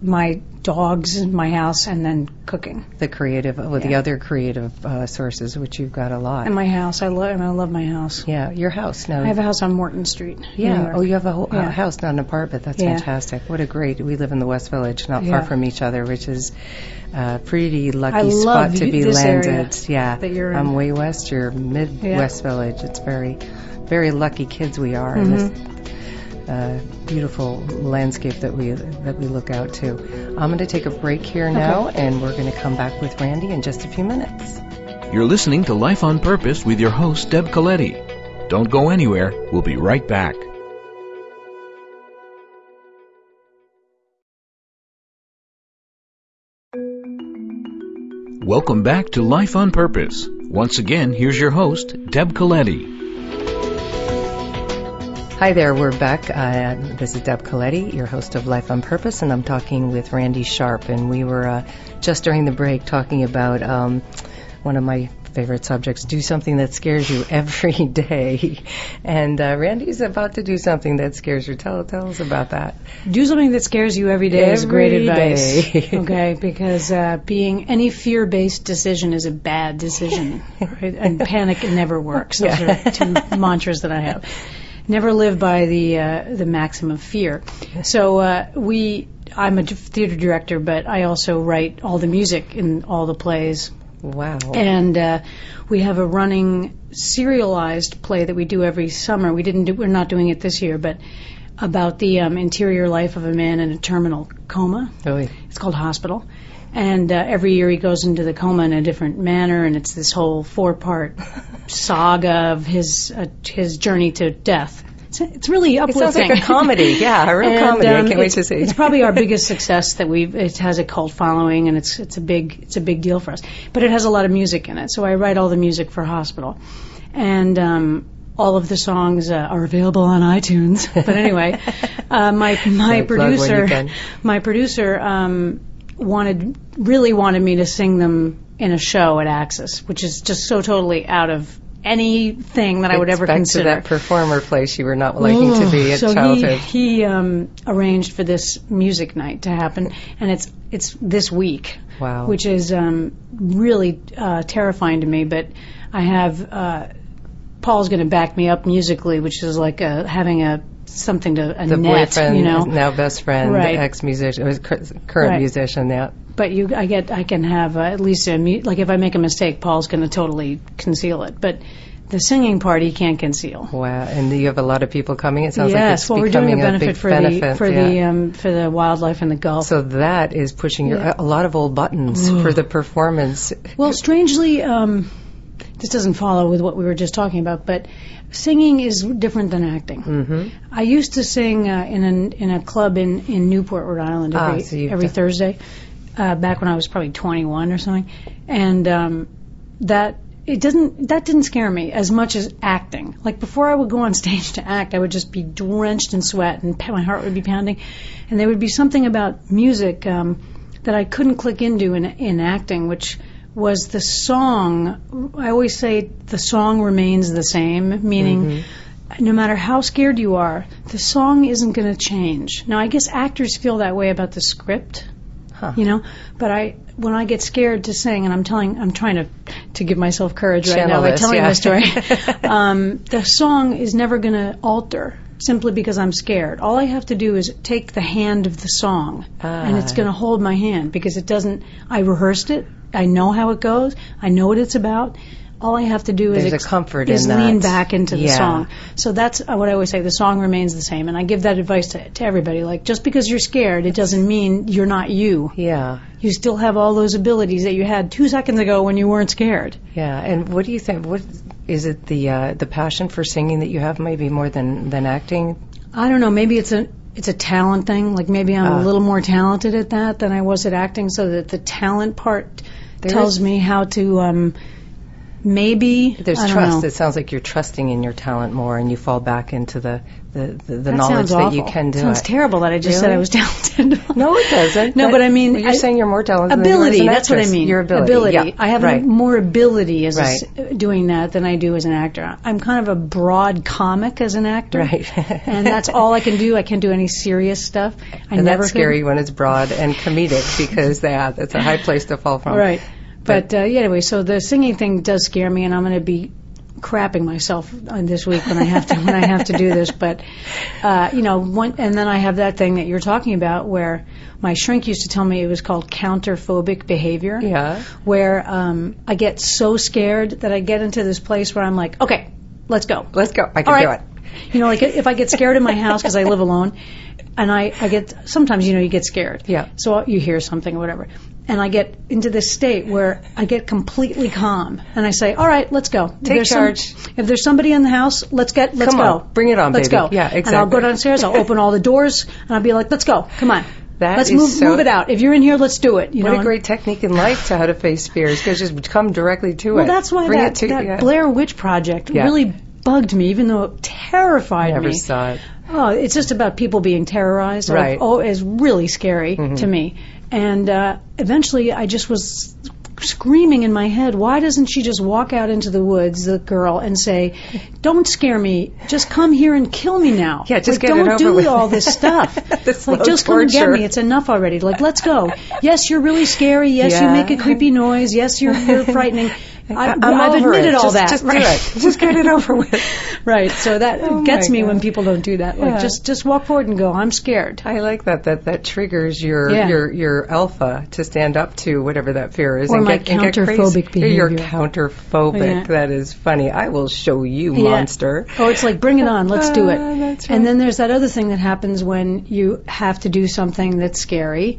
S3: my dogs in my house and then cooking.
S2: the creative, well, the other creative uh, sources, which you've got a lot.
S3: And my house, I love. I love my house.
S2: yeah, your house now.
S3: I have a house on Morton Street.
S2: Yeah. Oh, you have a whole
S3: Yeah.
S2: house, not an apartment. That's
S3: Yeah.
S2: fantastic. What a great. We live in the West Village, not
S3: Yeah.
S2: far from each other, which is a pretty lucky
S3: I
S2: spot to be landed. yeah.
S3: that you're.
S2: I'm way west. You're Midwest Village. It's very, very lucky kids we are. in this
S3: Mm-hmm.
S2: Uh, beautiful landscape that we that we look out to. I'm going to take a break here now, and we're going to come back with Randy in just a few minutes.
S1: You're listening to Life on Purpose with your host, Deb Coletti. Don't go anywhere. We'll be right back. Welcome back to Life on Purpose. Once again, here's your host, Deb Coletti.
S2: Hi there, we're back. Uh, this is Deb Coletti, your host of Life on Purpose, and I'm talking with Randy Sharp. And we were uh, just during the break talking about um, one of my favorite subjects do something that scares you every day. And uh, Randy's about to do something that scares you. Tell, tell us about that.
S3: Do something that scares you every day is great advice.
S2: day.
S3: okay, because uh, being any fear-based decision is a bad decision, right? and panic never works. Those
S2: Yeah.
S3: are two mantras that I have. Never live by the uh, the maxim of fear. So uh, we, I'm a theater director, but I also write all the music in all the plays
S2: Wow.
S3: and uh, we have a running serialized play that we do every summer. We didn't do, we're not doing it this year, but about the um, interior life of a man in a terminal coma.
S2: Really?
S3: It's called Hospital. And uh, every year he goes into the coma in a different manner, and it's this whole four-part saga of his uh, his journey to death. It's, it's really
S2: It
S3: uplifting.
S2: sounds like a comedy. Yeah, a real
S3: And,
S2: comedy. I
S3: um,
S2: can't wait to see.
S3: It's probably our biggest success that we've. It has a cult following, and it's it's a big it's a big deal for us. But it has a lot of music in it, so I write all the music for Hospital, and. Um, all of the songs uh, are available on iTunes. But anyway, uh, my my producer, my producer um, wanted really wanted me to sing them in a show at Axis, which is just so totally out of anything that I would
S2: It's
S3: ever
S2: back
S3: consider.
S2: to that performer place you were not liking to be at
S3: so
S2: childhood.
S3: he he um, arranged for this music night to happen, and it's it's this week,
S2: Wow.
S3: which is um, really uh, terrifying to me. But I have uh, Paul's going to back me up musically, which is like a, having a something to a
S2: the
S3: net,
S2: boyfriend,
S3: you know.
S2: now best friend,
S3: Right.
S2: ex musician, current
S3: Right.
S2: musician. Yeah.
S3: But you, I get, I can have uh, at least a mu- like if I make a mistake, Paul's going to totally conceal it. But the singing part, he can't conceal.
S2: Wow. And you have a lot of people coming. It sounds like
S3: yes,
S2: it's
S3: well, we're doing
S2: becoming
S3: a benefit
S2: big
S3: for
S2: benefit.
S3: the for
S2: yeah.
S3: the um, for the wildlife in the Gulf.
S2: so that is pushing your, a lot of old buttons for the performance.
S3: Well, strangely, um, this doesn't follow with what we were just talking about, but singing is different than acting.
S2: hmm
S3: I used to sing uh, in an, in a club in, in Newport, Rhode Island,
S2: Ah,
S3: every,
S2: so
S3: every
S2: done-
S3: Thursday, uh, back when I was probably 21 or something, and um, that it doesn't that didn't scare me as much as acting. Like before I would go on stage to act, I would just be drenched in sweat and my heart would be pounding, and there would be something about music um, that I couldn't click into in in acting, which was the song. I always say the song remains the same, meaning no matter how scared you are, the song isn't going to change. Now, I guess actors feel that way about the script,
S2: Huh.
S3: you know. But I, when I get scared to sing, and I'm telling, I'm trying to to give myself courage right now by
S2: this,
S3: telling
S2: yeah.
S3: the story. um, the song is never going to alter. Simply because I'm scared. All I have to do is take the hand of the song, and it's going to hold my hand because it doesn't. I rehearsed it. I know how it goes. I know what it's about. All I have to do is
S2: comfort
S3: is lean back into the
S2: Yeah.
S3: song. So that's uh, what I always say. The song remains the same, and I give that advice to, to everybody. Like just because you're scared, it doesn't mean you're not you.
S2: Yeah.
S3: You still have all those abilities that you had two seconds ago when you weren't scared.
S2: Yeah, and what do you think? What is it? The uh, the passion for singing that you have, maybe more than than acting.
S3: I don't know. Maybe it's a it's a talent thing. Like maybe I'm
S2: Ah.
S3: a little more talented at that than I was at acting. So that the talent part tells
S2: is-
S3: me how to um, maybe
S2: There's trust.
S3: know.
S2: It sounds like you're trusting in your talent more, and you fall back into the the, the, the
S3: that
S2: knowledge that
S3: awful.
S2: you can do
S3: sounds
S2: it.
S3: terrible that I just said
S2: Really?
S3: I was talented.
S2: No, it doesn't.
S3: No,
S2: That-
S3: but I mean,
S2: you're
S3: I-
S2: saying you're more talented. than you are as
S3: ability. That's what I mean.
S2: Your ability. Yeah.
S3: I have
S2: right.
S3: more ability as a
S2: Right.
S3: doing that than I do as an actor. I'm kind of a broad comic as an actor.
S2: Right.
S3: and that's all I can do. I can't do any serious stuff. I
S2: and
S3: never
S2: that's
S3: could.
S2: scary when it's broad and comedic because yeah, that's a high place to fall from.
S3: Right. But uh, yeah, anyway, so the singing thing does scare me, and I'm going to be crapping myself on this week when I have to when I have to do this. But uh, you know, one, and then I have that thing that you're talking about where my shrink used to tell me it was called counterphobic behavior.
S2: Yeah.
S3: Where um, I get so scared that I get into this place where I'm like, okay, let's go.
S2: Let's go. I can do it.
S3: You know, like if I get scared in my house because I live alone, and I, I get sometimes you know you get scared.
S2: Yeah.
S3: So you hear something or whatever, and I get into this state where I get completely calm, and I say, "All right, let's go. If
S2: Take
S3: some-
S2: charge.
S3: if there's somebody in the house, let's get let's
S2: Come
S3: go.
S2: on. Bring it on,
S3: let's
S2: baby.
S3: go.
S2: Yeah, exactly.
S3: And I'll go downstairs. I'll open all the doors, and I'll be like, "Let's go. Come on.
S2: That
S3: let's move
S2: so-
S3: move it out. If you're in here, let's do it." You
S2: What
S3: know.
S2: a great technique in life to how to face fears. Because just come directly to
S3: well,
S2: it.
S3: that's why
S2: Bring
S3: that,
S2: it to,
S3: that
S2: yeah.
S3: Blair Witch Project
S2: Yeah.
S3: really bugged me, even though it terrified
S2: Never
S3: me.
S2: saw it.
S3: Oh, it's just about people being terrorized. or-
S2: Right.
S3: Oh, is really scary
S2: Mm-hmm.
S3: to me. And uh, eventually, I just was screaming in my head, "Why doesn't she just walk out into the woods, the girl, and say, "Don't scare me. Just come here and kill me now."
S2: Yeah, just
S3: like, don't do
S2: with."
S3: all this stuff.
S2: The
S3: like, just come and get me. It's enough already. Like, let's go. Yes, you're really scary. Yes, you make a creepy noise. Yes, you're, you're frightening. I,
S2: I'm
S3: I've admitted
S2: it.
S3: all
S2: just,
S3: that.
S2: Just
S3: right.
S2: do it. Just get it over with.
S3: Right. So that
S2: Oh
S3: gets me when people don't do that. Like
S2: Yeah.
S3: just just walk forward and go. I'm scared.
S2: I like that. That that triggers your
S3: Yeah.
S2: your your alpha to stand up to whatever that fear is
S3: Or
S2: and
S3: my
S2: get, and get
S3: counterphobic
S2: You're counterphobic.
S3: Yeah.
S2: That is funny. I will show you, monster.
S3: Oh, it's like bring it on. Let's do it.
S2: Ah, that's right.
S3: And then there's that other thing that happens when you have to do something that's scary.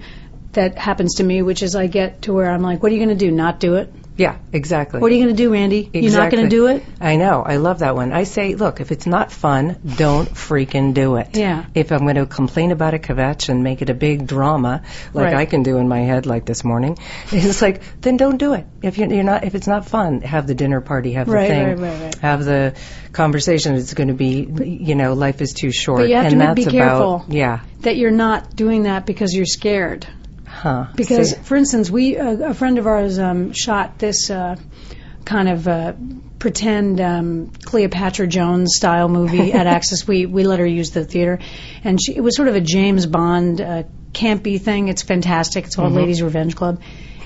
S3: That happens to me, which is I get to where I'm like, what are you going to do? Not do it?
S2: Yeah, exactly.
S3: What are you going to do, Randy? You're not going to do it?
S2: I know. I love that one. I say, look, if it's not fun, don't freaking do it.
S3: Yeah.
S2: If I'm going to complain about a kvetch and make it a big drama, like
S3: Right.
S2: I can do in my head, like this morning, it's like, then don't do it. If you're, you're not, if it's not fun, have the dinner party, have the
S3: Right,
S2: thing,
S3: right, right, right.
S2: have the conversation. It's going to be, you know, life is too short.
S3: But you have
S2: and
S3: to be careful.
S2: about, yeah,
S3: That you're not doing that because you're scared.
S2: Huh?
S3: Because,
S2: See,
S3: for instance, we uh, a friend of ours um, shot this uh, kind of uh, pretend um, Cleopatra Jones style movie at Axis. We we let her use the theater, and she, it was sort of a James Bond uh, campy thing. It's fantastic. It's called
S2: Mm-hmm.
S3: Ladies Revenge Club.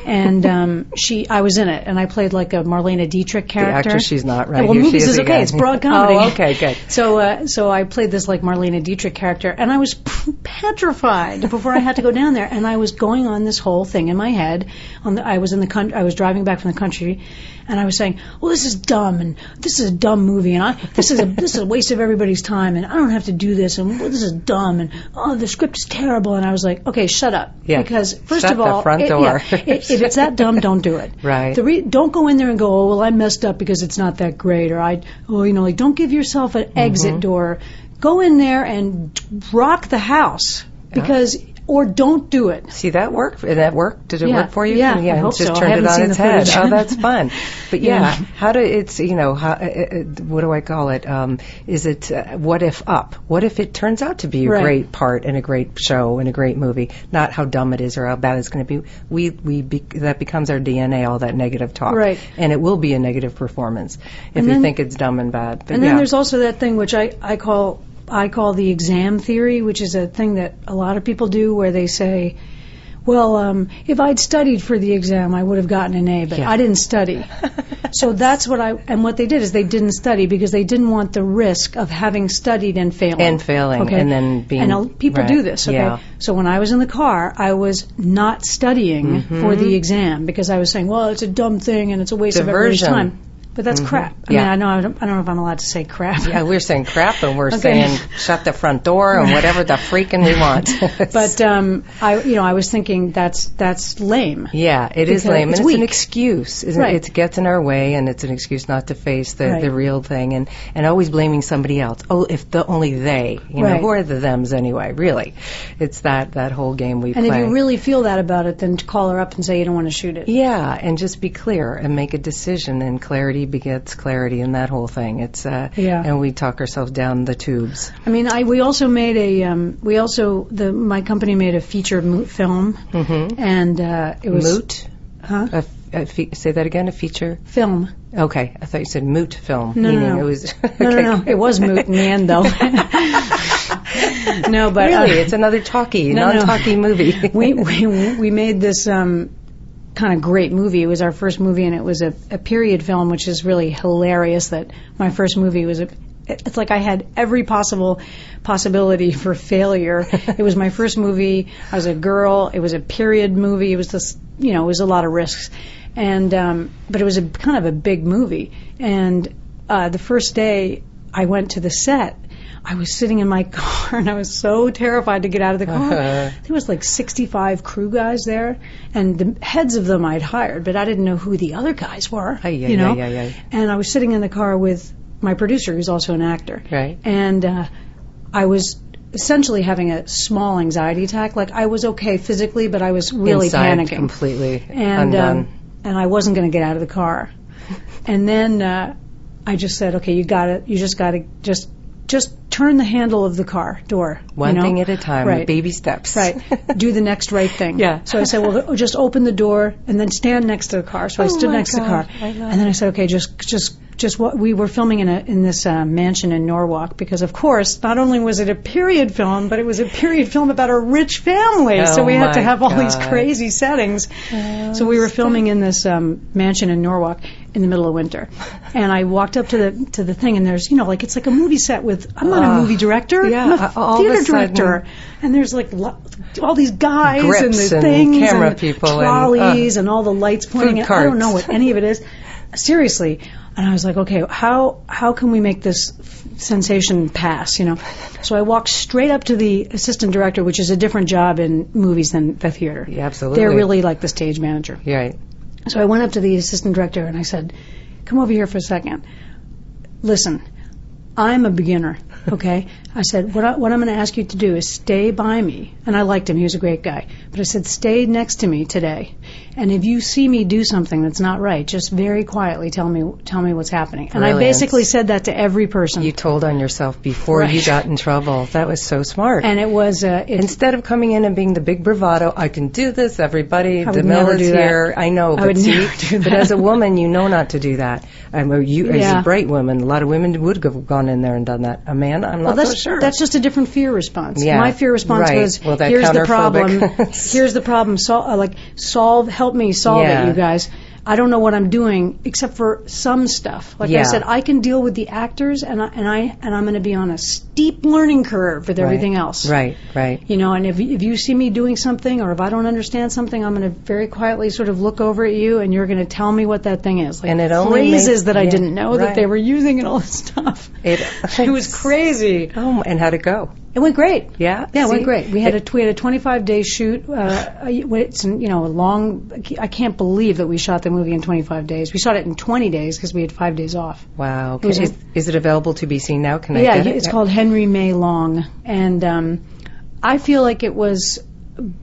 S3: And um, she, I was in it, and I played like a Marlene Dietrich character.
S2: the actress, she's not right.
S3: Well,
S2: Here
S3: movies is okay.
S2: again.
S3: It's broad comedy.
S2: Oh, okay, good.
S3: So, uh, so I played this like Marlene Dietrich character, and I was petrified before I had to go down there. And I was going on this whole thing in my head. On the, I was in the country. I was driving back from the country, and I was saying, "Well, this is dumb, and this is a dumb movie, and I, this is a this is a waste of everybody's time, and I don't have to do this, and well, this is dumb, and oh, the script is terrible." And I was like, "Okay, shut up."
S2: Yeah.
S3: Because first
S2: Shut
S3: of all, it- yeah, i- if it's that dumb, don't do it.
S2: Right.
S3: The re- don't go in there and go, oh, well, I messed up because it's not that great, or I, oh, you know, like, don't give yourself an exit
S2: Mm-hmm.
S3: door. Go in there and rock the house because, or don't do it.
S2: See that work? Did that work? Did it
S3: Yeah.
S2: work for you?
S3: Yeah, I hope
S2: just
S3: so. I
S2: turned it on its
S3: the
S2: head.
S3: footage.
S2: Oh, that's fun. But yeah,
S3: Yeah.
S2: how do it's you know how uh, uh, what do I call it? Um, is it uh, what if up? What if it turns out to be a
S3: Right.
S2: great part and a great show and a great movie? Not how dumb it is or how bad it's going to be. We we be, that becomes our DNA. All that negative talk,
S3: Right.
S2: And it will be a negative performance if
S3: And
S2: you
S3: then-
S2: think it's dumb and bad. But
S3: And
S2: yeah.
S3: then there's also that thing which I, I call I call the exam theory, which is a thing that a lot of people do where they say, well, um, if I'd studied for the exam, I would have gotten an A, but
S2: Yeah.
S3: I didn't study. so that's what I, and what they did is they didn't study because they didn't want the risk of having studied and failing.
S2: And failing,
S3: Okay.
S2: and then being-
S3: And people
S2: right,
S3: do this, okay?
S2: yeah.
S3: So when I was in the car, I was not studying
S2: Mm-hmm.
S3: for the exam because I was saying, well, it's a dumb thing and it's a waste of everybody's time. But that's crap. I
S2: Yeah.
S3: mean, I know I don't, I don't know if I'm allowed to say crap.
S2: Yeah, we're saying crap, and we're
S3: Okay.
S2: saying shut the front door and whatever the freaking we want.
S3: But um, I, you know, I was thinking that's that's lame.
S2: yeah, it is lame,
S3: it's
S2: and it's an excuse. Isn't
S3: Right.
S2: it? It gets in our way, and it's an excuse not to face the,
S3: Right.
S2: the real thing, and and always blaming somebody else. Oh, if the only they, you know,
S3: Right.
S2: who are the them's anyway? Really, it's that that whole game we
S3: And
S2: play.
S3: And if you really feel that about it, then call her up and say you don't want to shoot it.
S2: Yeah, and just be clear and make a decision, and clarity begets clarity, and that whole thing. It's uh,
S3: Yeah.
S2: and we talk ourselves down the tubes.
S3: I mean, I we also made a um, we also the my company made a feature mo- film,
S2: Mm-hmm.
S3: and uh, it was
S2: Moot.
S3: huh
S2: A, a fe- say that again. A feature.
S3: film.
S2: Okay, I thought you said moot film.
S3: No, no,
S2: meaning
S3: no.
S2: it was.
S3: No,
S2: okay.
S3: no, no. It was moot in the end, though. no, but uh,
S2: Really, it's another talky,
S3: No, no.
S2: non-talky movie.
S3: we, we we made this um, kind of great movie. It was our first movie, and it was a, a period film, which is really hilarious. That my first movie was a. It's like I had every possible possibility for failure. it was my first movie. I was a girl. It was a period movie. It was this, you know, it was a lot of risks, and um, but it was a kind of a big movie. And uh, the first day I went to the set, I was sitting in my car and I was so terrified to get out of the car. There was like 65 crew guys there, and the heads of them I'd hired, but I didn't know who the other guys were.
S2: Ay, ay,
S3: you know,
S2: ay, ay, ay.
S3: and I was sitting in the car with my producer, who's also an actor,
S2: Right.
S3: and uh, I was essentially having a small anxiety attack. Like I was okay physically, but I was really
S2: Inside,
S3: panicking
S2: completely
S3: and
S2: undone.
S3: um, and I wasn't going to get out of the car. And then uh, I just said, okay, you got to You just got to just just turn the handle of the car door.
S2: One
S3: you know?
S2: thing at a time,
S3: Right.
S2: baby steps.
S3: Right. Do the next right thing.
S2: Yeah.
S3: So I said, well, just open the door and then stand next to the car. So I
S2: Oh
S3: stood
S2: my
S3: next to the car,
S2: I
S3: and then I said, okay, just just just what we were filming in a in this uh, mansion in Norwalk because of course not only was it a period film, but it was a period film about a rich family. so
S2: Oh
S3: we had to
S2: my
S3: have all these crazy settings. so we were filming in this um, mansion in Norwalk in the middle of winter, and I walked up to the to the thing, and there's you know like it's like a movie set with I'm not a
S2: Ah.
S3: movie director,
S2: Yeah,
S3: I'm a
S2: uh, all of a
S3: theater
S2: sudden-
S3: director, and there's like lo- all these guys and
S2: Grips
S3: the
S2: and
S3: things
S2: camera
S3: and
S2: people and,
S3: trolleys and, all the lights pointing.
S2: food
S3: at I don't know what any of it is. Seriously, and I was like, okay, how how can we make this f- sensation pass? You know, so I walked straight up to the assistant director, which is a different job in movies than the theater.
S2: Yeah, absolutely.
S3: They're really like the stage manager.
S2: Right.
S3: So I went up to the assistant director and I said, "Come over here for a second. Listen, I'm a beginner, okay? I said, what, I, what I'm going to ask you to do is stay by me. And I liked him. He was a great guy. But I said, stay next to me today. And if you see me do something that's not right, just very quietly tell me, tell me what's happening. And I basically said that to every person.
S2: You told on yourself before you got in trouble. That was so smart.
S3: and it was, uh, it,
S2: Instead of coming in and being the big bravado, I can do this, everybody,
S3: I
S2: the mill is
S3: that.
S2: here. I know,
S3: I
S2: but see, but as a woman, you know not to do that. And um, you, as
S3: Yeah.
S2: a bright woman, a lot of women would have gone in there and done that. A man, I'm
S3: Well,
S2: not
S3: that's
S2: so sure.
S3: that's just a different fear response.
S2: Yeah,
S3: My fear response
S2: right.
S3: was,
S2: Well,
S3: "Here's the problem. Here's the problem. Sol- uh, like solve, help me solve
S2: Yeah.
S3: it, you guys." I don't know what I'm doing except for some stuff. Like
S2: Yeah.
S3: I said, I can deal with the actors, and I, and I and I'm going to be on a steep learning curve with everything else.
S2: Right, right.
S3: You know, and if if you see me doing something, or if I don't understand something, I'm going to very quietly sort of look over at you, and you're going to tell me what that thing is. Like
S2: And it only
S3: phrases
S2: made-
S3: that I didn't know that they were using and all this stuff.
S2: It,
S3: It was crazy.
S2: Oh, and how'd it go?
S3: It went great.
S2: Yeah?
S3: Yeah, it
S2: See?
S3: went great. We had a we had a 25 day shoot. Uh, it's you know a long. I can't believe that we shot the movie in 25 days. We shot it in 20 days because we had five days off.
S2: Wow. Okay.
S3: was
S2: Is, is it available to be seen now? Can I
S3: yeah,
S2: get it?
S3: it's called Henry May Long, and um, I feel like it was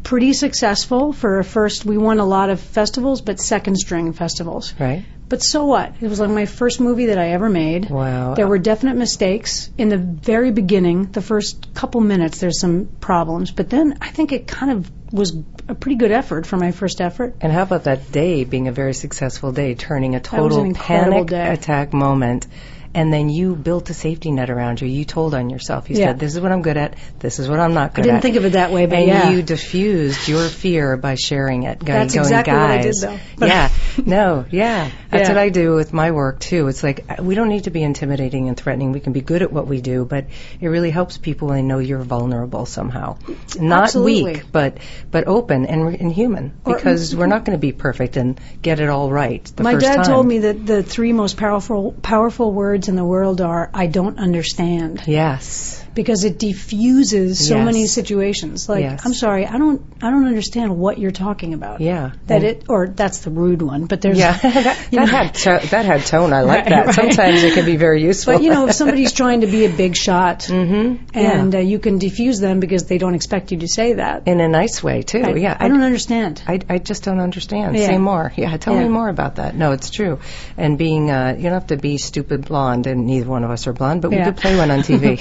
S3: pretty successful for a first. We won a lot of festivals, but second string festivals.
S2: Right.
S3: But so what? It was like my first movie that I ever made.
S2: Wow.
S3: There were definite mistakes in the very beginning. The first couple minutes, there's some problems, but then I think it kind of was a pretty good effort for my first effort.
S2: And how about that day being a very successful day, turning a total panic
S3: day.
S2: attack moment and then you built a safety net around you. You told on yourself. You
S3: Yeah.
S2: said, "This is what I'm good at. This is what I'm not good at."
S3: I didn't
S2: at."
S3: think of it that way, but
S2: and
S3: yeah.
S2: you diffused your fear by sharing it. Going,
S3: That's
S2: going,
S3: exactly what I did, though.
S2: Yeah, no, yeah. That's
S3: Yeah.
S2: what I do with my work too. It's like uh, we don't need to be intimidating and threatening. We can be good at what we do, but it really helps people when they know you're vulnerable somehow. Not
S3: Absolutely.
S2: weak, but but open and, and human.
S3: Or-
S2: Because we're not going to be perfect and get it all right the
S3: My dad
S2: time.
S3: told me that the three most powerful powerful words in the world are "I don't understand."
S2: Yes.
S3: Because it diffuses so
S2: Yes.
S3: many situations. Like,
S2: Yes.
S3: I'm sorry, I don't, I don't understand what you're talking about.
S2: Yeah.
S3: That it, or that's the rude one. But there's,
S2: Yeah, that, that had to, that had tone. I like
S3: Right,
S2: that.
S3: right.
S2: Sometimes it can be very useful.
S3: But you know, if somebody's trying to be a big shot,
S2: hmm
S3: and uh, you can diffuse them because they don't expect you to say that.
S2: in a nice way too.
S3: I,
S2: yeah,
S3: I don't understand.
S2: I, I just don't understand.
S3: Yeah.
S2: Say more. Yeah, tell
S3: Yeah.
S2: me more about that. No, it's true. And being, uh, you don't have to be stupid blonde, and neither one of us are blonde, but we could play one on TV.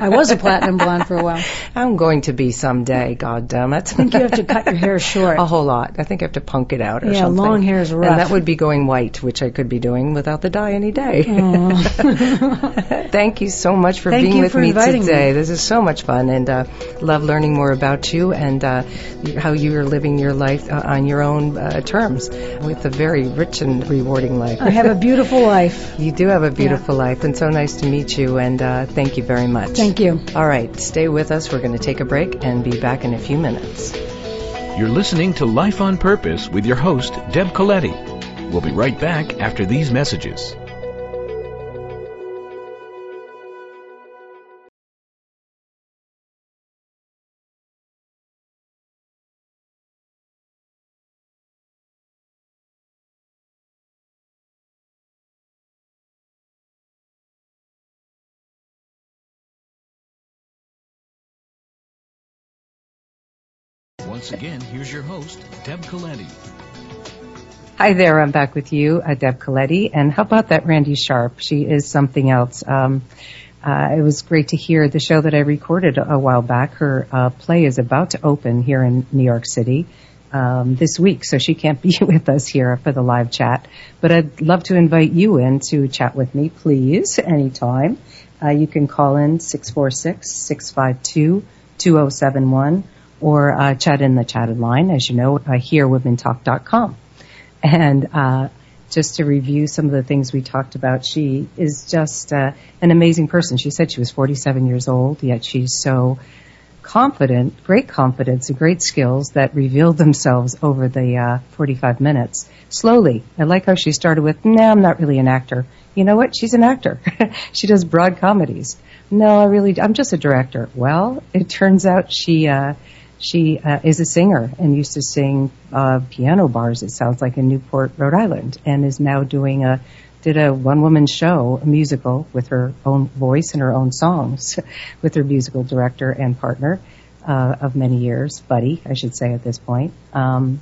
S3: I was a platinum blonde for a while.
S2: I'm going to be someday. God damn it!
S3: I think you have to cut your hair short.
S2: a whole lot. I think I have to punk it out or
S3: Yeah,
S2: something.
S3: long hair is rough.
S2: And that would be going white, which I could be doing without the dye any day. Thank you so much for
S3: Thank
S2: being with
S3: for
S2: me today.
S3: me.
S2: This is so much fun, and uh, love learning more about you and uh, how you are living your life uh, on your own uh, terms with a very rich and rewarding life.
S3: I have a beautiful life.
S2: you do have a beautiful life, and so nice to meet you. And uh, thank you very much.
S3: Thank you.
S2: All right, stay with us. We're going to take a break and be back in a few minutes.
S1: You're listening to Life on Purpose with your host, Deb Coletti. We'll be right back after these messages. Once again, here's your host, Deb Coletti.
S2: Hi there, I'm back with you, uh, Deb Coletti. And how about that Randy Sharp? She is something else. Um, uh, it was great to hear the show that I recorded a, while back. Her uh, play is about to open here in New York City um, this week, so she can't be with us here for the live chat. But I'd love to invite you in to chat with me, please, anytime. Uh, you can call in 646-652-2071 or uh, chat in the chatted line, as you know, uh, here, womentalk.com. And uh, just to review some of the things we talked about, she is just uh, an amazing person. She said she was 47 years old, yet she's so confident, great confidence and great skills that revealed themselves over the uh, 45 minutes. Slowly. I like how she started with, nah, I'm not really an actor. You know what? She's an actor. she does broad comedies. No, I really, I'm just a director. Well, it turns out she, uh, she uh, is a singer and used to sing uh, piano bars. It sounds like in Newport, Rhode Island, and is now doing a did a one woman show, a musical with her own voice and her own songs, with her musical director and partner uh, of many years, Buddy, I should say at this point. Um,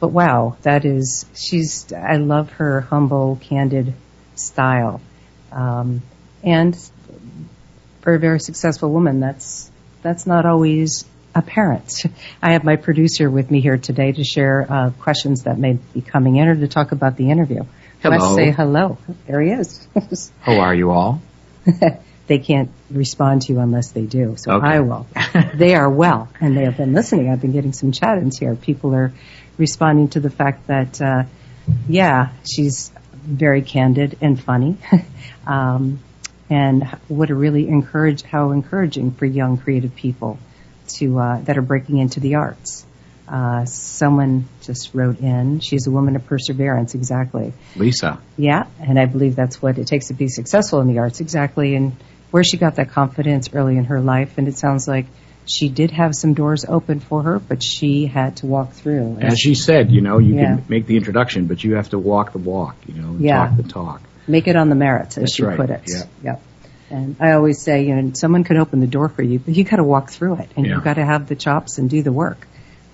S2: but wow, that is she's. I love her humble, candid style, um, and for a very successful woman, that's that's not always apparent. I have my producer with me here today to share uh, questions that may be coming in or to talk about the interview.
S4: Hello.
S2: Let's say hello. There he is.
S4: How are you all?
S2: they can't respond to you unless they do, so
S4: Okay.
S2: I will. they are well, and they have been listening. I've been getting some chat-ins here. People are responding to the fact that, uh, yeah, she's very candid and funny, um, and what a really encourage how encouraging for young creative people to uh, that are breaking into the arts. Uh, someone just wrote in, she's a woman of perseverance, exactly.
S4: Lisa.
S2: Yeah, and I believe that's what it takes to be successful in the arts, exactly. And where she got that confidence early in her life, and it sounds like she did have some doors open for her, but she had to walk through.
S4: As she said, you know, you
S2: Yeah.
S4: can make the introduction, but you have to walk the walk, you know, and
S2: Yeah.
S4: talk the talk.
S2: Make it on the merits, as
S4: That's
S2: she
S4: right,
S2: put it.
S4: yeah.
S2: Yep. And I always say, you know, someone could open the door for you, but you got to walk through it, and
S4: Yeah.
S2: you've got to have the chops and do the work.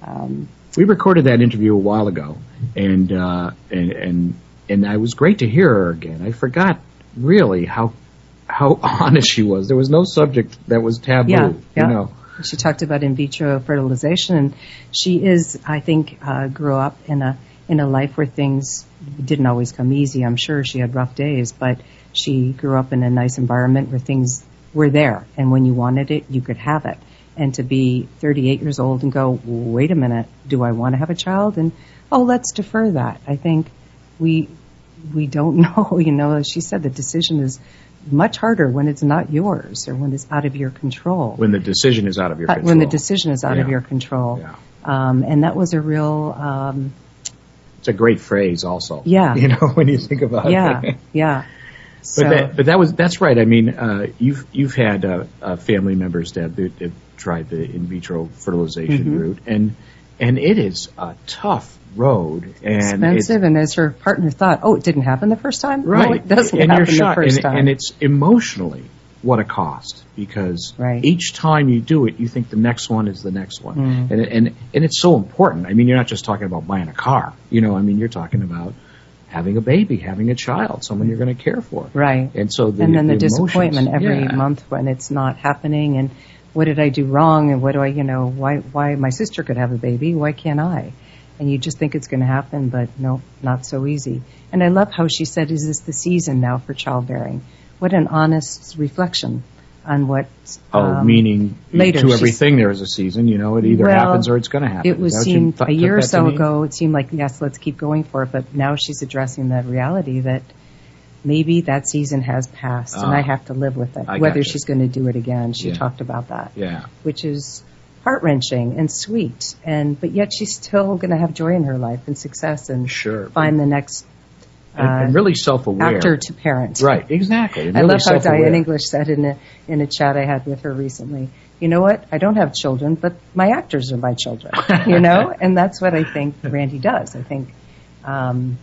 S2: Um,
S4: We recorded that interview a while ago, and uh, and and and I was great to hear her again. I forgot really how how honest she was. There was no subject that was taboo.
S2: Yeah, yeah.
S4: You know,
S2: She talked about in vitro fertilization, and she is, I think, uh, grew up in a in a life where things didn't always come easy. I'm sure she had rough days, but she grew up in a nice environment where things were there, and when you wanted it, you could have it. And to be 38 years old and go, wait a minute, do I want to have a child? And oh, let's defer that. I think we we don't know. You know, as she said, the decision is much harder when it's not yours or when it's out of your control.
S4: When the decision is out of your
S2: Uh,
S4: control.
S2: when the decision is out of your control.
S4: Yeah.
S2: Um, and that was a real, um,
S4: It's a great phrase, also.
S2: Yeah.
S4: You know, when you think about
S2: yeah,
S4: it.
S2: yeah. So,
S4: But that, but that was that's right. I mean, uh, you've you've had uh, uh, family members that that have tried the in vitro fertilization
S2: Mhm.
S4: route, and and it is a tough road, and
S2: expensive, and as her partner thought, oh, it didn't happen the first time.
S4: right,
S2: No, it doesn't
S4: and
S2: happen the first
S4: and,
S2: time.
S4: and it's emotionally what a cost because
S2: Right.
S4: each time you do it, you think the next one is the next one,
S2: Mm.
S4: and and and it's so important. I mean, you're not just talking about buying a car, you know. I mean, you're talking about having a baby, having a child, someone you're going to care for.
S2: right.
S4: And so the,
S2: and then the,
S4: emotions-
S2: disappointment every
S4: yeah.
S2: month when it's not happening and what did I do wrong and what do I you know why why my sister could have a baby why can't I and you just think it's going to happen but no not so easy and I love how she said is this the season now for childbearing what an honest reflection on what
S4: Oh,
S2: um,
S4: meaning
S2: later,
S4: to
S2: she's-
S4: everything there is a season. You know, it either
S2: Well,
S4: happens or it's going to happen.
S2: It was
S4: Is that what you
S2: seemed
S4: th-
S2: a
S4: took
S2: year or
S4: that to
S2: so
S4: mean?
S2: ago. It seemed like yes, let's keep going for it. But now she's addressing the reality that maybe that season has passed, and I
S4: Ah.
S2: have to live with it.
S4: I
S2: Whether
S4: gotcha.
S2: she's going to do it again, she
S4: Yeah.
S2: talked about that,
S4: Yeah,
S2: which is heart wrenching and sweet. And but yet she's still going to have joy in her life and success and
S4: sure.
S2: find the next
S4: and, and really self-aware.
S2: actor to parent.
S4: Right, exactly. and
S2: I
S4: really
S2: love how. Diane English said in a in a chat I had with her recently. You know what? I don't have children, but my actors are my children. You know, and that's what I think Randy does. I think um,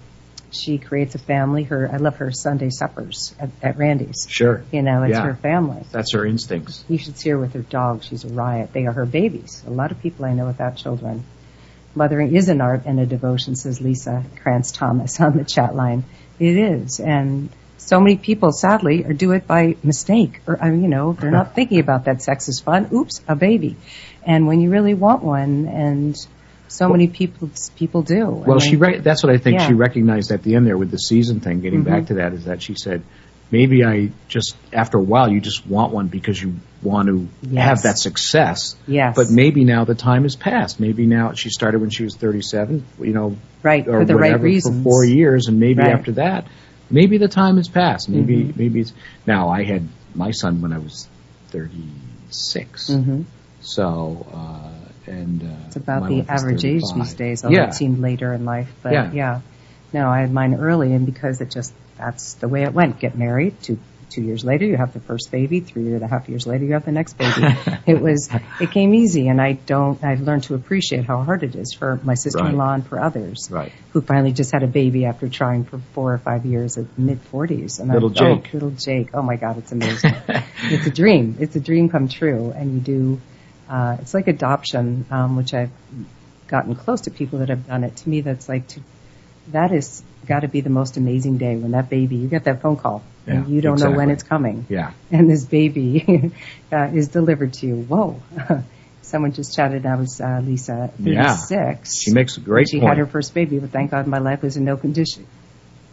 S2: she creates a family. Her I love her Sunday suppers at, at Randy's.
S4: Sure,
S2: You know, it's
S4: Yeah.
S2: her family.
S4: that's her instincts.
S2: You should see her with her dog. She's a riot. They are her babies. A lot of people I know without children. Mothering is an art and a devotion, says Lisa Krantz Thomas on the chat line. It is. And so many people, sadly, are do it by mistake. Or, you know, they're not thinking about that sex is fun. Oops, a baby. And when you really want one, and so many people people do.
S4: Well,
S2: And
S4: she
S2: they-
S4: re- that's what I think
S2: Yeah.
S4: she recognized at the end there with the season thing. Getting
S2: Mhm.
S4: back to that is that she said, maybe I just after a while you just want one because you want to
S2: Yes.
S4: have that success.
S2: Yes.
S4: But maybe now the time has passed. Maybe now she started when she was 37. You know,
S2: right
S4: or
S2: for the
S4: whatever
S2: right reasons.
S4: for four years, and maybe
S2: Right.
S4: after that, maybe the time has passed. Maybe
S2: Mhm.
S4: maybe it's now. I had my son when I was 36,
S2: hmm
S4: so uh, and uh,
S2: It's about the average age these days, although
S4: Yeah,
S2: it seemed later in life. But
S4: Yeah.
S2: yeah. No, I had mine early and because it just that's the way it went. Get married, two two years later you have the first baby, three and a half years later you have the next baby. it was it came easy and I don't I've learned to appreciate how hard it is for my sister in law and for others
S4: right.
S2: who finally just had a baby after trying for four or five years at mid forties. And I-
S4: Little
S2: oh,
S4: Jake.
S2: little Jake. Oh my God, it's amazing. it's a dream. It's a dream come true, and you do. Uh, it's like adoption, um, which I've gotten close to people that have done it. To me, that's like to, that is got to be the most amazing day when that baby you get that phone call and you don't know when it's coming,
S4: Yeah.
S2: and this baby uh, is delivered to you. Whoa. Someone just chatted. That was uh, Lisa,
S4: Yeah.
S2: 36.
S4: She makes a great
S2: She
S4: point.
S2: had her first baby, but thank God my life was in no condition.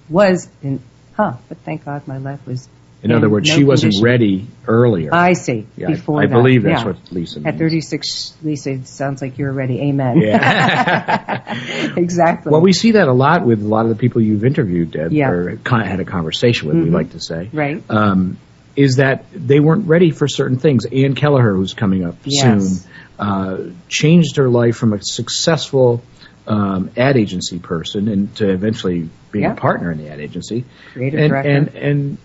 S2: Was in, huh? But thank God my life was.
S4: In other words,
S2: no
S4: she wasn't
S2: condition.
S4: ready earlier.
S2: I see.
S4: Yeah, I-
S2: Before
S4: I,
S2: that,
S4: believe that's
S2: yeah.
S4: what Lisa means.
S2: At 36, Lisa, it sounds like you're ready. Amen.
S4: Yeah.
S2: exactly.
S4: Well, we see that a lot with a lot of the people you've interviewed, Deb,
S2: Yeah.
S4: or kind of had a conversation with. We
S2: Mhm.
S4: like to say,
S2: right.
S4: um, is that they weren't ready for certain things. Ann Kelleher, who's coming up
S2: Yes.
S4: soon, uh, changed her life from a successful um, ad agency person and to eventually being
S2: Yeah.
S4: a partner in the ad agency,
S2: Creative
S4: and,
S2: director.
S4: and and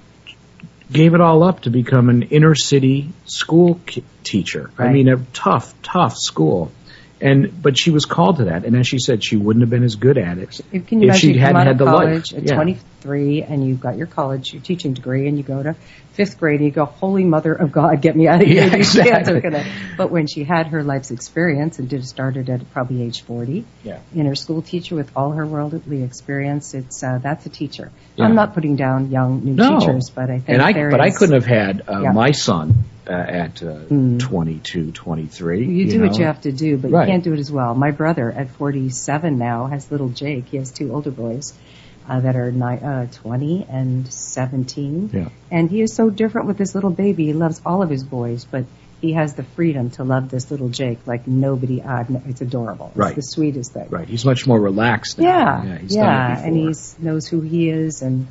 S4: gave it all up to become an inner city school ki- teacher. I mean, a tough, tough school. And but she was called to that, and as she said, she wouldn't have been as good at it
S2: If, can you
S4: if she hadn't had the life.
S2: at
S4: Yeah.
S2: 23 and you've got your college, your teaching degree, and you go to fifth grade and you go, Holy Mother of God, get me out of here.
S4: Yeah,
S2: These kids are
S4: exactly.
S2: gonna-" But when she had her life's experience and did started at probably age 40,
S4: Yeah.
S2: inner school teacher with all her worldly experience, it's uh, that's a teacher.
S4: Yeah.
S2: I'm not putting down young new
S4: No.
S2: teachers, but I think
S4: and I, but I couldn't have had uh,
S2: Yeah.
S4: my son uh, at uh,
S2: Mm.
S4: 22, 23.
S2: You do
S4: know?
S2: what you have to do, but
S4: Right.
S2: you can't do it as well. My brother, at 47 now, has little Jake. He has two older boys. Uh, that are ni- uh, 20 and 17.
S4: Yeah.
S2: And he is so different with this little baby. He loves all of his boys, but he has the freedom to love this little Jake like nobody. Uh, it's adorable. It's
S4: Right.
S2: the sweetest thing.
S4: Right. He's much more relaxed. Now.
S2: Yeah,
S4: Yeah.
S2: yeah,
S4: He's it
S2: and he knows who he is and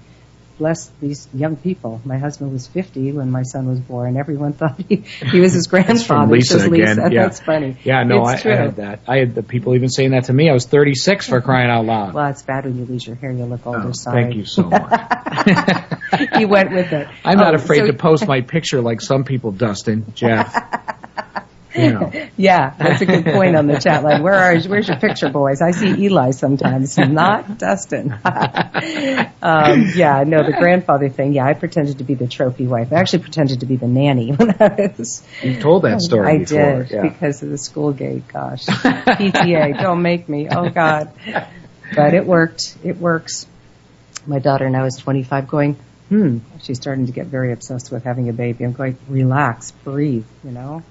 S2: bless these young people. My husband was 50 when my son was born. Everyone thought he, he was his
S4: That's from
S2: grandfather.
S4: Lisa again.
S2: Lisa.
S4: Yeah.
S2: That's funny.
S4: Yeah, no, I,
S2: it's
S4: I had that. I had the people even saying that to me. I was 36 for crying out loud.
S2: Well, it's bad when you lose your hair. You look older.
S4: Oh,
S2: sorry.
S4: thank you so much.
S2: he went with it.
S4: I'm not
S2: Oh,
S4: afraid
S2: so-
S4: to post my picture like some people, Dustin, Jeff. you know.
S2: Yeah, that's a good point on the chat line. Where are where's your picture, boys? I see Eli sometimes, not Dustin. um, yeah, no, the grandfather thing. Yeah, I pretended to be the trophy wife. I actually pretended to be the nanny when I was.
S4: You've told that story
S2: I
S4: before.
S2: did
S4: yeah.
S2: because of the school gate. Gosh, PTA, don't make me. Oh God, but it worked. It works. My daughter now is 25, going. Hmm. She's starting to get very obsessed with having a baby. I'm going, relax, breathe. You know.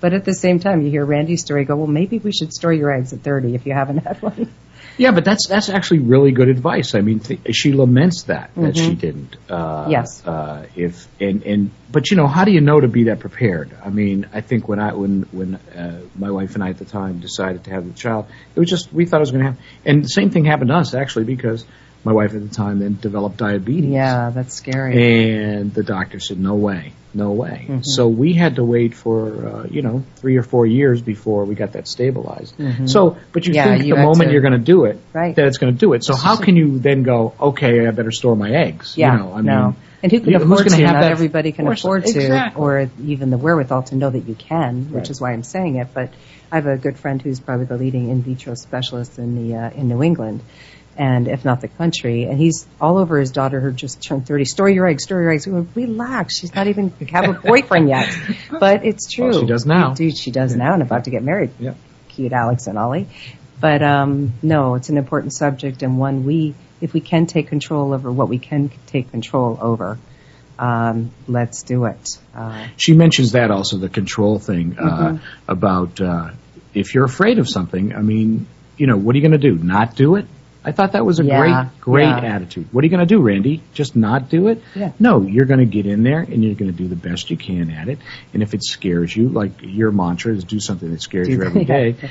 S2: But at the same time, you hear Randy's story. Go, well, maybe we should store your eggs at 30 if you haven't had one.
S4: Yeah, but that's that's actually really good advice. I mean, th- she laments that that she didn't. Uh,
S2: Yes.
S4: Uh, if and and but you know, how do you know to be that prepared? I mean, I think when I when when uh, my wife and I at the time decided to have the child, it was just we thought it was going to happen, and the same thing happened to us actually because my wife at the time then developed diabetes.
S2: Yeah, that's scary.
S4: And the doctor said, no way, no way.
S2: Mm-hmm.
S4: So we had to wait for, uh, you know, three or four years before we got that stabilized. So, but you
S2: Mm-hmm. Yeah,
S4: think
S2: you
S4: the moment
S2: to-
S4: you're going to do it,
S2: Right.
S4: that it's going to do it. So how can you then go, okay, I better store my eggs?
S2: Yeah,
S4: You know, I
S2: no.
S4: mean,
S2: and who can
S4: who's
S2: afford
S4: have
S2: Not
S4: that
S2: everybody can afford to,
S4: Exactly.
S2: or even the wherewithal to know that you can, which
S4: Right.
S2: is why I'm saying it. But I have a good friend who's probably the leading in vitro specialist in the uh, in New England, and if not the country. And he's all over his daughter who just turned 30. Store your eggs, store your eggs. Well, relax. She's not even have a boyfriend yet. But it's true.
S4: Well, she does now.
S2: Dude, she does now and about to get married.
S4: Yeah.
S2: Cute Alex and Ollie. But um, no, it's an important subject and one we, if we can take control over what we can take control over, um, let's do it. Uh,
S4: she mentions that also the control thing uh,
S2: Mm-hmm.
S4: about uh, if you're afraid of something. I mean, you know, what are you going to do? Not do it? I thought that was a
S2: Yeah,
S4: great, great
S2: yeah.
S4: attitude. What are you going to do, Randy? Just not do it?
S2: Yeah.
S4: No, you're going to get in there and you're going to do the best you can at it. And if it scares you, like your mantra is do something that scares you every day.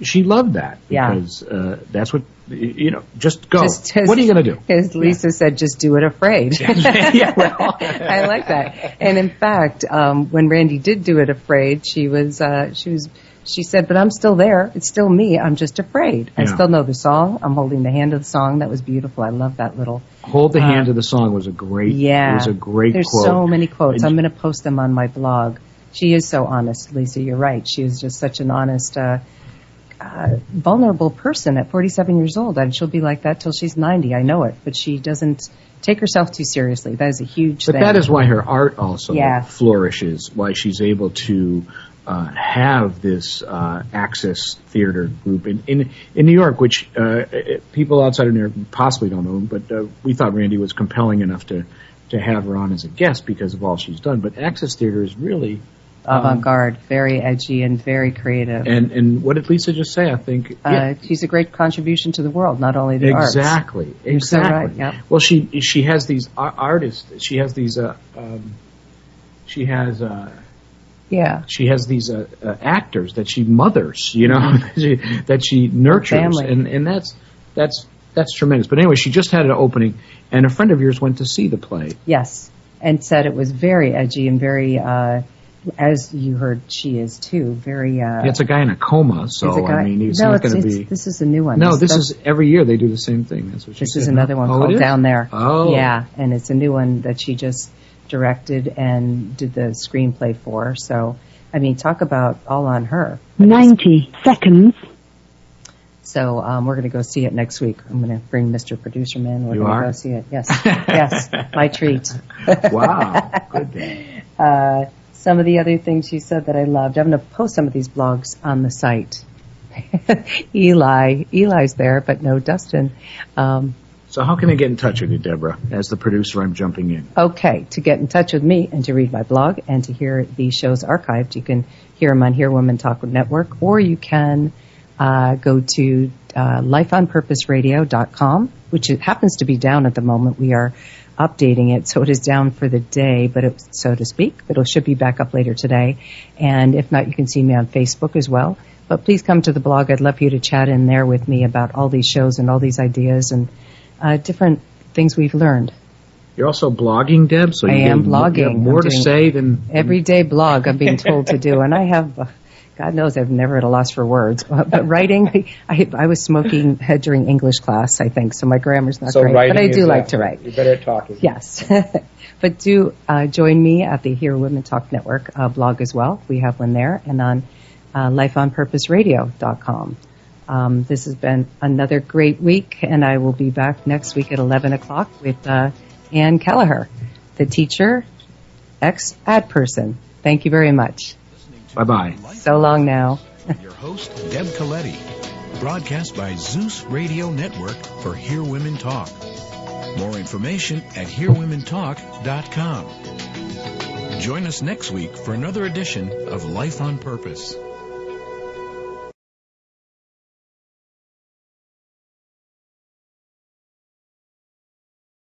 S4: She loved that
S2: Yeah.
S4: because uh, that's what you know. Just go.
S2: Just as-
S4: what are you going to do?
S2: As Lisa said, just do it afraid.
S4: yeah, well.
S2: I like that. And in fact, um, when Randy did do it afraid, she was uh, she was she said, "But I'm still there. It's still me. I'm just afraid. I
S4: Yeah.
S2: still know the song. I'm holding the hand of the song. That was beautiful. I love that little
S4: Hold the hand of the song was a great.
S2: Uh, Yeah.
S4: it was a great
S2: There's
S4: quote.
S2: so many quotes. I'm going to post them on my blog. She is so honest, Lisa. You're right. She is just such an honest, uh, uh, vulnerable person at 47 years old. And she'll be like that till she's 90. I know it. But she doesn't take herself too seriously. That is a huge
S4: But
S2: thing.
S4: that is why her art also
S2: Yeah.
S4: flourishes. Why she's able to uh, have this uh, Axis Theater group in in, in New York, which uh, uh, people outside of New York possibly don't know. But uh, we thought Randy was compelling enough to to have her on as a guest because of all she's done. But Axis Theater is really
S2: avant-garde, very edgy, and very creative.
S4: and and what did Lisa just say? I think
S2: uh, she's a great contribution to the world, not only the arts.
S4: Exactly.
S2: You're so
S4: exactly.
S2: right, yep.
S4: Well, she she has these artists. She has these. Uh, um, she has.
S2: Yeah.
S4: she has these uh, uh, actors that she mothers, you know, that, she, that she nurtures, and and that's that's that's tremendous. But anyway, she just had an opening, and a friend of yours went to see the play.
S2: Yes, and said it was very edgy and very, uh, as you heard, she is too. Very. Uh,
S4: It's a guy in a coma, so
S2: a guy-
S4: I mean, he's
S2: no,
S4: not going to be.
S2: This is a new one.
S4: no, this is every year they do the same thing. That's what she
S2: This
S4: said.
S2: is another one
S4: Oh, it
S2: called? Down There.
S4: Oh,
S2: Yeah, and it's a new one that she just directed and did the screenplay for. So, I mean, talk about all on her.
S5: 90 seconds.
S2: So um, we're going to go see it next week. I'm going to bring Mr. Producer Man. We're
S4: You
S2: going to
S4: are?
S2: go see it. Yes, yes, my treat.
S4: Wow, good. Day.
S2: Uh, some of the other things she said that I loved. I'm going to post some of these blogs on the site. Eli, Eli's there, but no Dustin. Um,
S4: So how can I get in touch with you, Deborah? As the producer, I'm jumping in.
S2: Okay, to get in touch with me and to read my blog and to hear these shows archived, you can hear them on Hear Women Talk Network, or you can uh, go to uh, lifeonpurposeradio.com which happens to be down at the moment. We are updating it, so it is down for the day, but it, so to speak. But it should be back up later today. And if not, you can see me on Facebook as well. But please come to the blog. I'd love you to chat in there with me about all these shows and all these ideas and uh, different things we've learned.
S4: You're also blogging, Deb. So
S2: I
S4: you
S2: am
S4: have more- you
S2: blogging.
S4: more
S2: I'm
S4: to say than
S2: Everyday blog I'm being told to do, and I have, uh, God knows, I've never at a loss for words. But, but writing, I, I was smoking uh, during English class, I think, so my grammar's not great. But I do like to write.
S4: You're better at talking.
S2: Yes. but do uh, join me at the Hear Women Talk Network uh, blog as well. We have one there and on uh, lifeonpurposeradio.com. Um, this has been another great week, and I will be back next week at 11 o'clock with uh, Ann Kelleher, the teacher, ex ad person. Thank you very much.
S4: Bye bye.
S2: So long now.
S1: Your host, Deb Coletti. Broadcast by Zeus Radio Network for Hear Women Talk. More information at hearwomentalk.com. Join us next week for another edition of Life on Purpose.